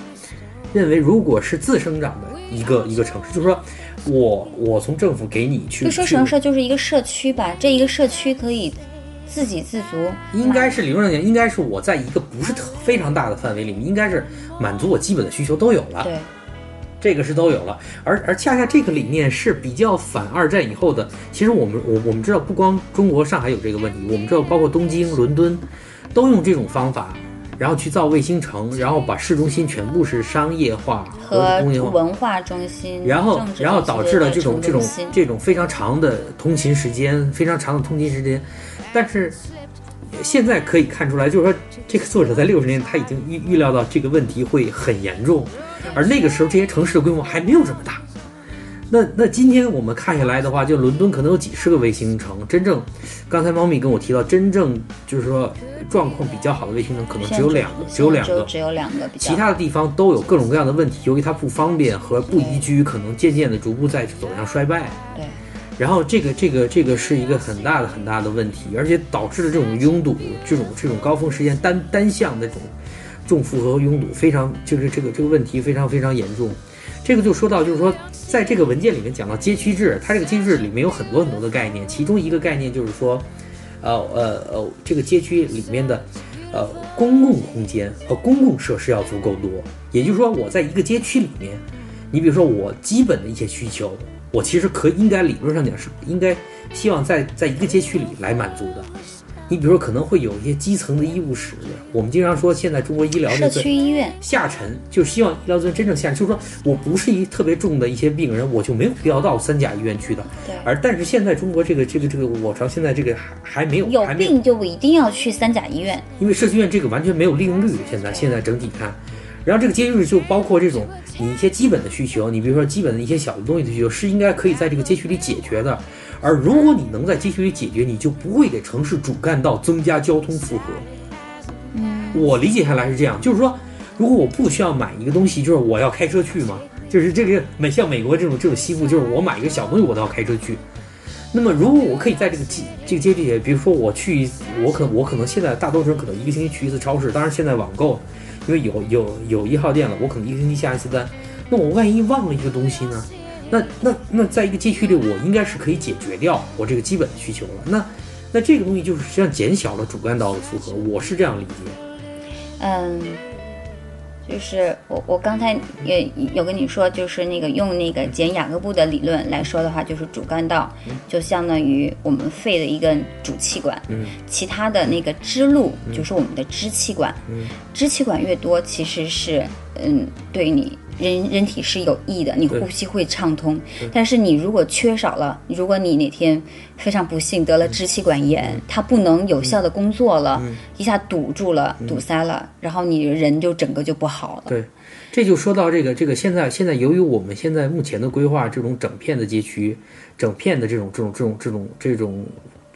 认为，如果是自生长的一个一个城市，就是说我我从政府给你去就说城市就是一个社区吧，这一个社区可以自给自足，应该是理论上讲，应该是我在一个不是特非常大的范围里面，应该是满足我基本的需求都有了。对这个是都有了，而而恰恰这个理念是比较反二战以后的。其实我们我我们知道，不光中国上海有这个问题，我们知道包括东京、伦敦都用这种方法，然后去造卫星城，然后把市中心全部是商业化和和工业化。文化中心，然后然后导致了这种这种这种非常长的通勤时间，非常长的通勤时间。但是现在可以看出来，就是说这个作者在六十年他已经预预料到这个问题会很严重，而那个时候这些城市的规模还没有这么大。那那今天我们看下来的话，就伦敦可能有几十个卫星城，真正刚才猫咪跟我提到，真正就是说状况比较好的卫星城可能只有两个，只有两个。只有两个其他的地方都有各种各样的问题，由于它不方便和不宜居，可能渐渐的逐步在走向衰败。对然后这个这个这个是一个很大的很大的问题，而且导致了这种拥堵，这种这种高峰时间单单向的这种重负荷拥堵非常就是这个这个问题非常非常严重。这个就说到就是说，在这个文件里面讲到街区制，它这个街区制里面有很多很多的概念，其中一个概念就是说，呃呃呃，这个街区里面的呃公共空间和公共设施要足够多，也就是说我在一个街区里面。你比如说我基本的一些需求，我其实可应该理论上讲是应该希望在在一个街区里来满足的。你比如说可能会有一些基层的医务室，我们经常说现在中国医疗社这个区医院，下沉，就希望医疗资源真正下沉，就是说我不是一特别重的一些病人，我就没有必要到三甲医院去的。对而但是现在中国这个这个这个，我朝现在这个还还没有有病就一定要去三甲医院。因为社区医院这个完全没有利用率，现在现在整体看，然后这个街区就包括这种你一些基本的需求，你比如说基本的一些小的东西的需求，是应该可以在这个街区里解决的。而如果你能在街区里解决，你就不会给城市主干道增加交通负荷。嗯，我理解下来是这样，就是说，如果我不需要买一个东西，就是我要开车去嘛，就是这个美像美国这种这种西部，就是我买一个小东西我都要开车去。那么，如果我可以在这个街这个街区里，比如说我去，我可我可能现在大多数人可能一个星期去一次超市，当然现在网购，因为有有有一号店了，我可能一个星期下一次单。那我万一忘了一个东西呢？那那那在一个街区里，我应该是可以解决掉我这个基本的需求了。那那这个东西就是实际上减小了主干道的负荷，我是这样理解。嗯，就是我我刚才也有跟你说，就是那个用那个简雅各布的理论来说的话，就是主干道就相当于我们肺的一个主气管，嗯其他的那个支路就是我们的支气管，嗯支气管越多，其实是嗯对你。人人体是有益的，你呼吸会畅通。但是你如果缺少了，如果你哪天非常不幸得了支气管炎，他不能有效的工作了，一下堵住了、堵塞了，然后你人就整个就不好了。对，这就说到这个这个现在现在由于我们现在目前的规划，这种整片的街区，整片的这种这种这种这种这种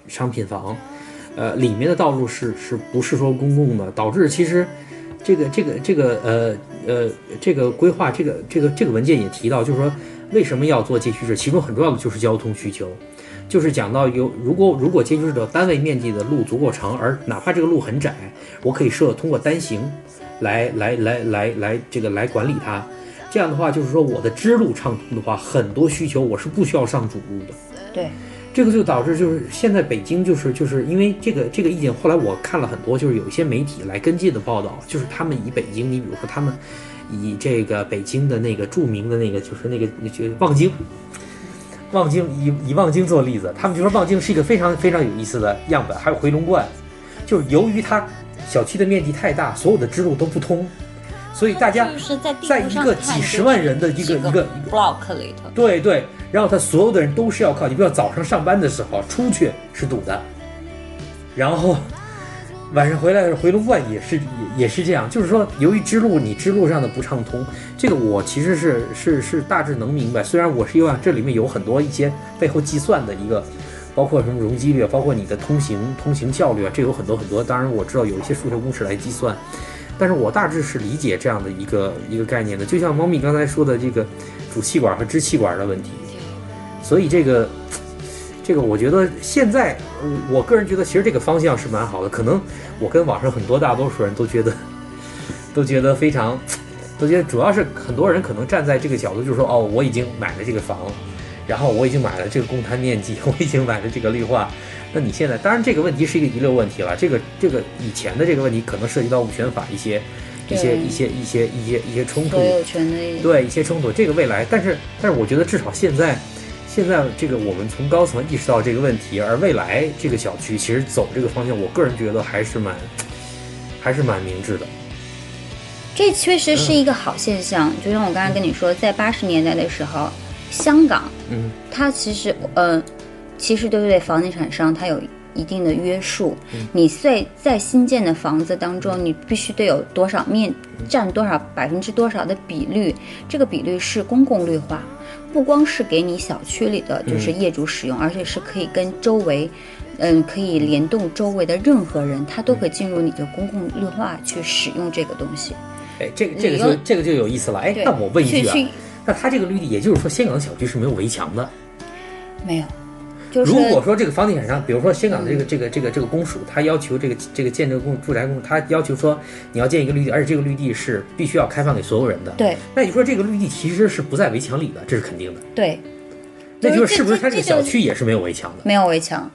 商品房，呃，里面的道路是是不是说公共的，导致其实这个这个这个呃呃这个规划这个这个这个文件也提到，就是说为什么要做街区制，其中很重要的就是交通需求。就是讲到有，如果如果街区的单位面积的路足够长，而哪怕这个路很窄，我可以设通过单行来来来来来这个来管理它。这样的话，就是说我的支路畅通的话，很多需求我是不需要上主路的。对，这个就导致就是现在北京就是就是因为这个这个意见，后来我看了很多，就是有一些媒体来跟进的报道，就是他们以北京，你比如说他们以这个北京的那个著名的那个就是那个那就望京。望京以以望京做例子，他们就说望京是一个非常非常有意思的样本，还有回龙观，就是由于它小区的面积太大，所有的支路都不通，所以大家在一个几十万人的一个一个 block 里头，对对，然后他所有的人都是要靠，你比如说早上上班的时候出去是堵的，然后晚上回来回龙观也是也也是这样，就是说由于支路你支路上的不畅通，这个我其实是是是大致能明白，虽然我是有啊，这里面有很多一些背后计算的一个。包括什么容积率，包括你的通行通行效率啊，这有很多很多。当然我知道有一些数学公式来计算，但是我大致是理解这样的一个一个概念的。就像猫咪刚才说的这个主气管和支气管的问题，所以这个这个我觉得现在呃我个人觉得其实这个方向是蛮好的。可能我跟网上很多大多数人都觉得 都觉得非常都觉得主要是很多人可能站在这个角度，就是说哦，我已经买了这个房。然后我已经买了这个公摊面积，我已经买了这个绿化。那你现在，当然这个问题是一个遗留问题了。这个这个以前的这个问题可能涉及到物权法一些一些一些一些一些一些冲突，对一些冲突。这个未来，但是但是我觉得至少现在现在这个我们从高层意识到这个问题，而未来这个小区其实走这个方向，我个人觉得还是蛮 还是蛮明智的。这确实是一个好现象。就像我刚才跟你说，在八十年代的时候，香港，嗯，它其实，呃，其实对不对？房地产商它有一定的约束。你在在新建的房子当中，你必须得有多少面占多少百分之多少的比率，这个比率是公共绿化，不光是给你小区里的就是业主使用，而且是可以跟周围。嗯，可以联动周围的任何人，他都可以进入你的公共绿化去使用这个东西。哎，这个这个就这个就有意思了。哎，那我问一句啊那他这个绿地，也就是说香港的小区是没有围墙的。没有，就是如果说这个房地产商，比如说香港的这个这个这个这个公署，他要求这个这个建这个公住宅公，他要求说你要建一个绿地，而且这个绿地是必须要开放给所有人的。对那你说这个绿地其实是不在围墙里的，这是肯定的。对，那就是是不是它这个小区也是没有围墙的？没有围墙，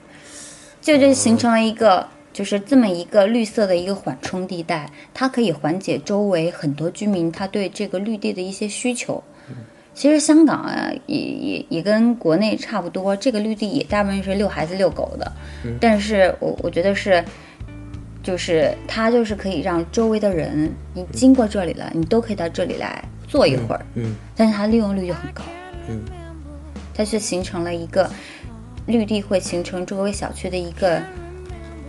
这就形成了一个就是这么一个绿色的一个缓冲地带，它可以缓解周围很多居民他对这个绿地的一些需求。其实香港啊，也也也跟国内差不多，这个绿地也大部分是遛孩子、遛狗的。嗯但是我我觉得是，就是它就是可以让周围的人，你经过这里了，你都可以到这里来坐一会儿。嗯但是它利用率就很高。嗯，它是形成了一个绿地会形成周围小区的一个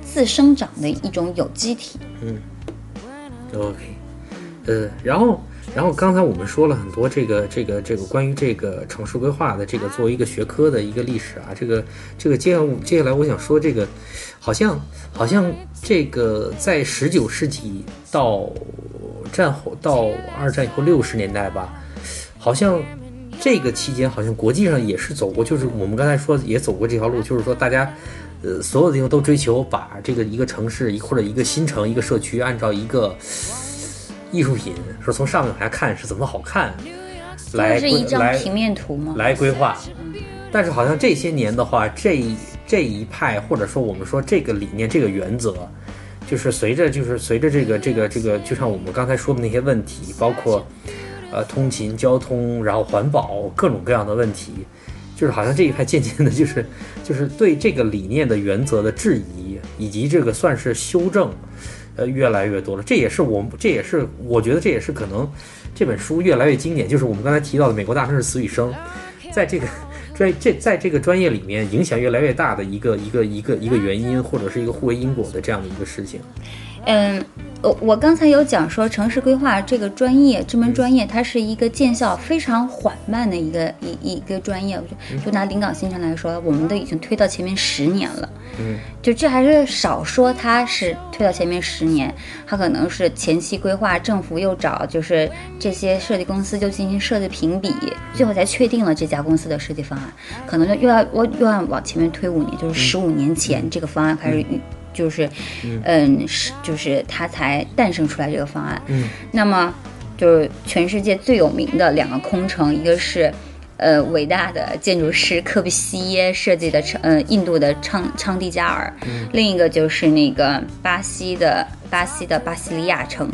自生长的一种有机体。嗯 OK，呃，然后，然后刚才我们说了很多这个这个这个关于这个城市规划的这个作为一个学科的一个历史啊，这个这个接下接下来我想说这个，好像好像这个在十九世纪到战后到二战以后六十年代吧，好像这个期间好像国际上也是走过，就是我们刚才说也走过这条路，就是说大家。呃，所有的地方都追求把这个一个城市一或者一个新城一个社区，按照一个艺术品，说从上面往下看是怎么好看，来这是一张来平面图吗？来规划。但是好像这些年的话，这这一派或者说我们说这个理念、这个原则，就是随着就是随着这个这个这个，就像我们刚才说的那些问题，包括呃通勤、交通，然后环保各种各样的问题，就是好像这一派渐渐的，就是 就是对这个理念的原则的质疑，以及这个算是修正，呃，越来越多了。这也是我们，这也是我觉得这也是可能这本书越来越经典，就是我们刚才提到的《美国大城市死与生》，在这个专这在这个专业里面影响越来越大的一个一个一个一个原因，或者是一个互为因果的这样的一个事情。嗯，我我刚才有讲说，城市规划这个专业，这门专业它是一个见效非常缓慢的一个一一个专业。我就就拿临港新城来说，我们都已经推到前面十年了。嗯，就这还是少说，它是推到前面十年，它可能是前期规划，政府又找就是这些设计公司就进行设计评比，最后才确定了这家公司的设计方案。可能就又要我又要往前面推五年，就是十五年前这个方案开始预。就是，嗯，是就是它才诞生出来这个方案。嗯，那么就是全世界最有名的两个空城，一个是，呃，伟大的建筑师科布西耶设计的昌，呃，印度的昌昌蒂加尔，另一个就是那个巴西的巴西的巴西利亚城。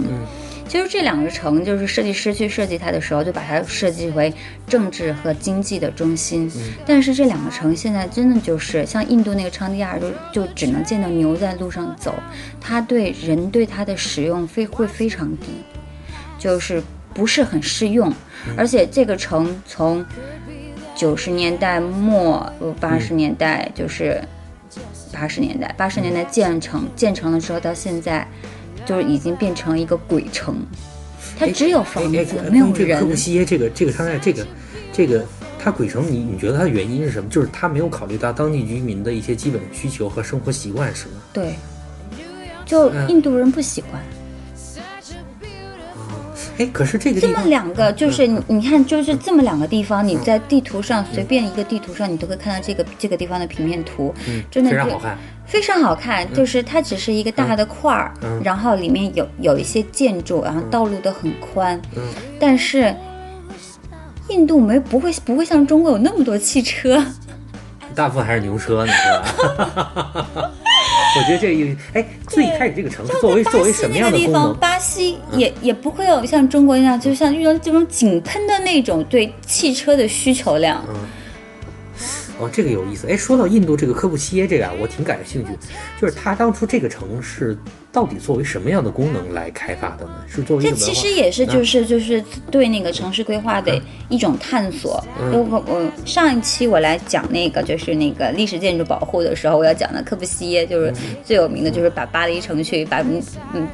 其实这两个城，就是设计师去设计它的时候，就把它设计为政治和经济的中心。但是这两个城现在真的就是像印度那个昌迪亚尔，就就只能见到牛在路上走，它对人对它的使用非会非常低，就是不是很适用。而且这个城从九十年代末八十年代，就是八十年代八十年代建成建成了之后，到现在。就是已经变成了一个鬼城，它只有房子，没有人。科布西耶这个这个商业这个这个它鬼城，你你觉得它的原因是什么？就是它没有考虑到当地居民的一些基本需求和生活习惯，是吗？对，就印度人不喜欢。哎，可是这个这么两个，就是你你看，就是这么两个地方，你在地图上随便一个地图上，你都会看到这个这个地方的平面图，真的非常好看。非常好看，就是它只是一个大的块儿，嗯、然后里面有有一些建筑，然后道路都很宽，嗯、但是印度没不会不会像中国有那么多汽车，大部分还是牛车呢，是吧？我觉得这一哎，最开始这个城市作为作为什么样的地方？巴西也、嗯、也不会有像中国那样，就像遇到这种井喷的那种对汽车的需求量。嗯哦，这个有意思。哎，说到印度这个科布西耶这个啊，我挺感兴趣。就是他当初这个城市到底作为什么样的功能来开发的呢？是作为这其实也是就是、嗯、就是对那个城市规划的一种探索。嗯、我我上一期我来讲那个就是那个历史建筑保护的时候，我要讲的科布西耶就是最有名的，就是把巴黎城区把嗯嗯。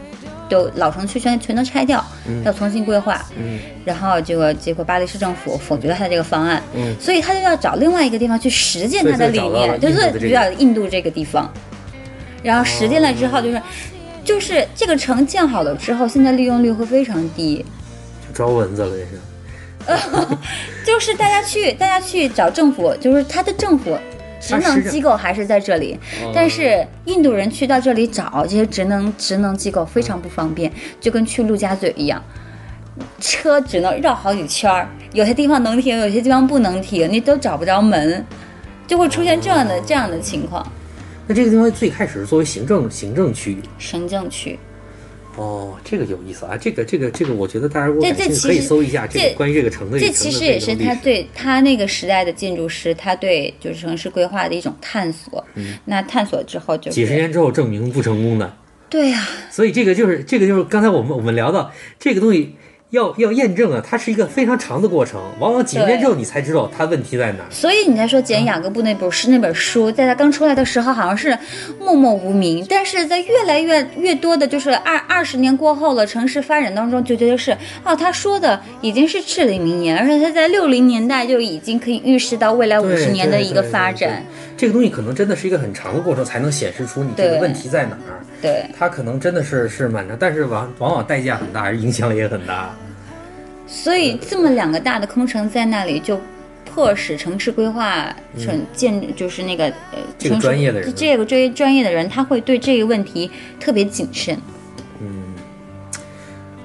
就老城区全全都拆掉，嗯、要重新规划，嗯、然后结果结果巴黎市政府否决了他这个方案，嗯、所以他就要找另外一个地方去实践他的理念，就是比较印度这个地方，然后实践了之后就是，哦、就是这个城建好了之后，现在利用率会非常低，就招蚊子了也是，呃，就是大家去大家去找政府，就是他的政府。职能机构还是在这里，哦、但是印度人去到这里找这些职能职能机构非常不方便，就跟去陆家嘴一样，车只能绕好几圈儿，有些地方能停，有些地方不能停，你都找不着门，就会出现这样的、哦、这样的情况。那这个地方最开始是作为行政行政区域，行政区，哦，这个有意思啊！这个这个这个，我觉得大家如果这感兴趣可以搜一下这这个关于这个城的这其实也是他对他那个时代的建筑师，他对就是城市规划的一种探索。那探索之后就是几十年之后证明不成功的。对呀、所以这个就是这个就是刚才我们我们聊到这个东西要要验证啊，它是一个非常长的过程，往往几十年之后你才知道它问题在哪儿。所以你在说简雅各布那本诗那本书，在他刚出来的时候好像是默默无名，但是在越来越越多的，就是二二十年过后了，城市发展当中，就觉得是哦，他说的已经是至理名言，而且他在六零年代就已经可以预示到未来五对十年的一个发展。这个东西可能真的是一个很长的过程，才能显示出你这个问题在哪儿。对，他可能真的是是满城，但是往往往代价很大，影响也很大。所以这么两个大的空城在那里就。迫使城市规划城建就是那个呃嗯这个专业的人这个专业专业的人，他会对这个问题特别谨慎。嗯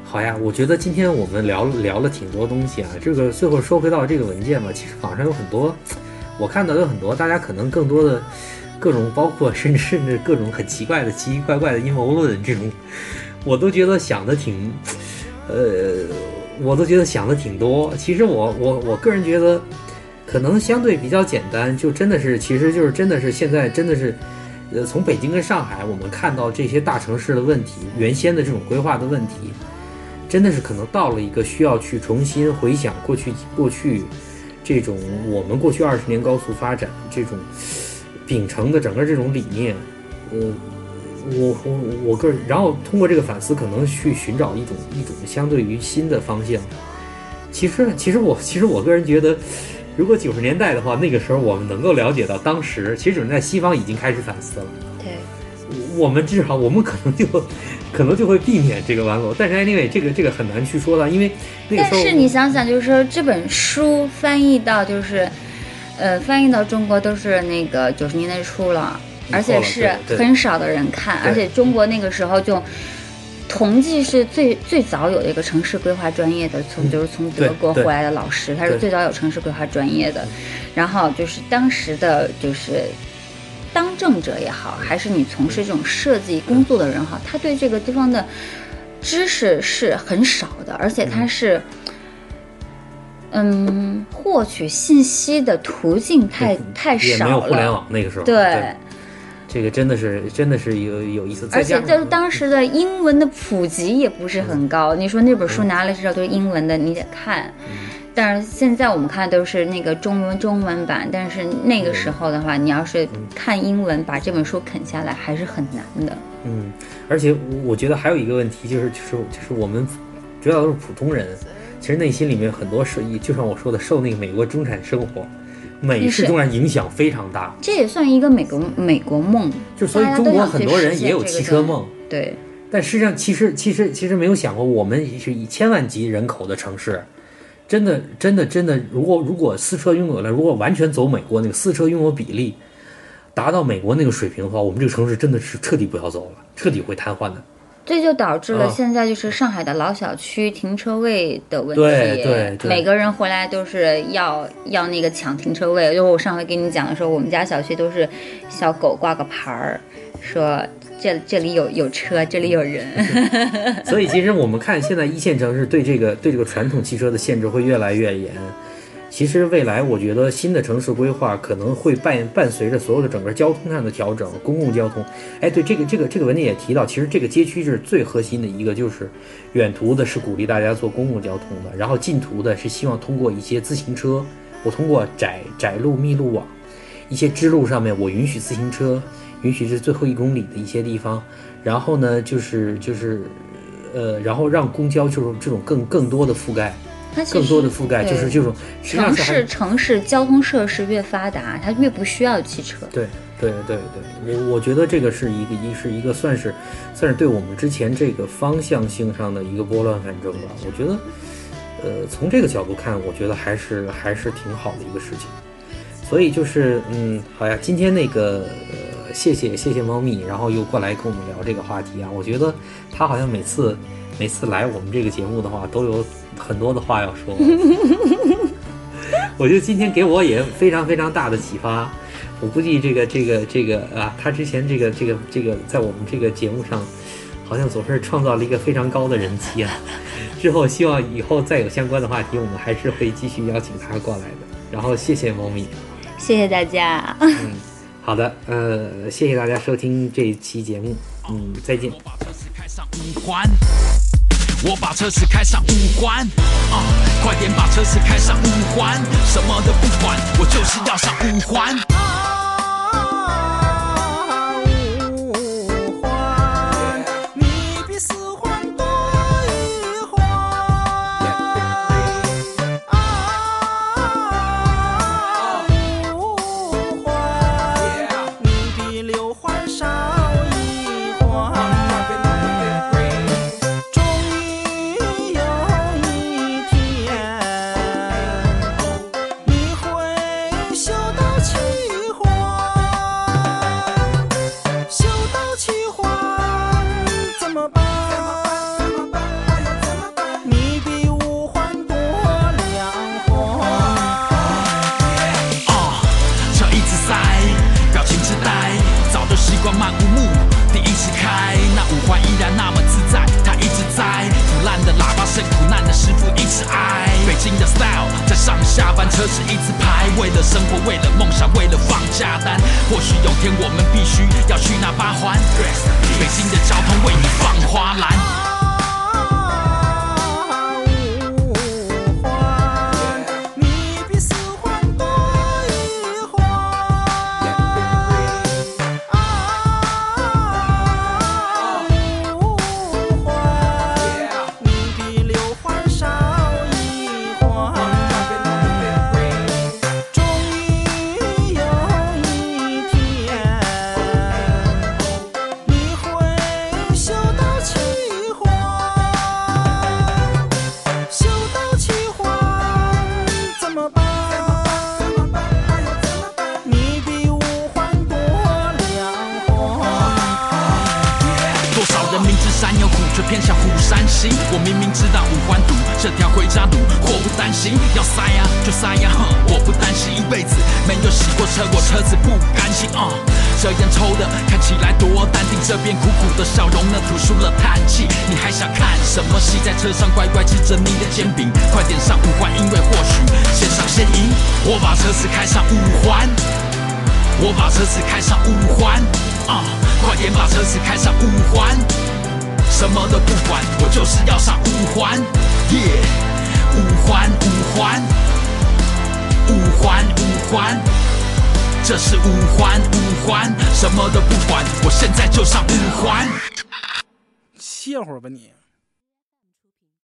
好呀，我觉得今天我们聊聊了挺多东西啊。这个最后说回到这个文件吧，其实网上有很多，我看到有很多大家可能更多的各种，包括甚至甚至各种很奇怪的奇奇怪怪的阴谋论这种，我都觉得想的挺，呃，我都觉得想的挺多。其实我我我个人觉得，可能相对比较简单，就真的是，其实就是真的是现在真的是。呃，从北京跟上海，我们看到这些大城市的问题，原先的这种规划的问题，真的是可能到了一个需要去重新回想过去过去这种我们过去二十年高速发展这种秉承的整个这种理念，呃，我我我个人，然后通过这个反思，可能去寻找一种一种相对于新的方向。其实其实我其实我个人觉得。如果九十年代的话，那个时候我们能够了解到，当时其实九十年代西方已经开始反思了。对，我们至少我们可能就可能就会避免这个弯路，但是 anyway 这个这个很难去说了，因为那个时候但是你想想，就是说这本书翻译到就是，呃，翻译到中国都是那个九十年代初了，而且是很少的人看，而且中国那个时候就。同济是最最早有一个城市规划专业的，从就是从德国回来的老师，他是最早有城市规划专业的。然后就是当时的就是当政者也好，还是你从事这种设计工作的人好，他对这个地方的知识是很少的，而且他是。嗯，获取信息的途径太太少了也没有互联，网那个时候，对，这个真的是真的是有有意思，而且就是当时的英文的普及也不是很高。你说那本书拿来之后都是英文的，你得看。但是现在我们看都是那个中文中文版，但是那个时候的话，你要是看英文把这本书啃下来还是很难的。嗯，而且我我觉得还有一个问题就是就是就是我们主要都是普通人，其实内心里面很多受，就像我说的，受那个美国中产生活、美式是中产影响非常大，这也算一个美国美国梦，就所以中国很多人也有汽车梦。对，但实际上，其实其实其实没有想过，我们是以千万级人口的城市，真的真的真的，如果如果私车拥有了，如果完全走美国那个私车拥有比例达到美国那个水平的话，我们这个城市真的是彻底不要走了，彻底会瘫痪的。这就导致了啊现在就是上海的老小区停车位的问题。对对对每个人回来都是要要那个抢停车位。就是我上回跟你讲的时候，我们家小区都是小狗挂个牌儿，说这这里有有车，这里有人。所以其实我们看现在一线城市对这个对这个传统汽车的限制会越来越严。其实未来我觉得新的城市规划可能会伴伴随着所有的整个交通上的调整，公共交通。哎，对这个这个这个文件也提到，其实这个街区是最核心的一个，就是远途的是鼓励大家坐公共交通的，然后近途的是希望通过一些自行车，我通过窄窄路密路网，一些支路上面我允许自行车，允许是最后一公里的一些地方，然后呢就是就是。呃，然后让公交就是这种更更多的覆盖，它更多的覆盖，就是这种城市城市交通设施越发达，它越不需要汽车。对对对对，我我觉得这个是一个一是一个算是算是对我们之前这个方向性上的一个拨乱反正吧。我觉得，呃，从这个角度看，我觉得还是还是挺好的一个事情。所以就是嗯，好呀，今天那个呃，谢谢谢谢猫咪，然后又过来跟我们聊这个话题啊。我觉得他好像每次每次来我们这个节目的话都有很多的话要说。我觉得今天给我也非常非常大的启发。我估计这个这个这个啊他之前这个这个这个在我们这个节目上好像总是创造了一个非常高的人气啊 之后希望以后再有相关的话题我们还是会继续邀请他过来的。然后谢谢猫咪谢谢大家。嗯好的呃谢谢大家收听这一期节目。嗯再见。上五环，我把车子开上五环。啊，快点把车子开上五环，什么都不管，我就是要上五环。啊。师傅一直爱？北京的 style 在上下班车是一字排为了生活为了梦想为了放假单。或许有天我们必须要去那八环。北京的交通为你放花篮。车子开上五环。啊快点把车子开上五环。什么都不管我就是要上五环。耶五环五环。五环五环。这是五环五环。什么都不管我现在就上五环。歇会儿吧你。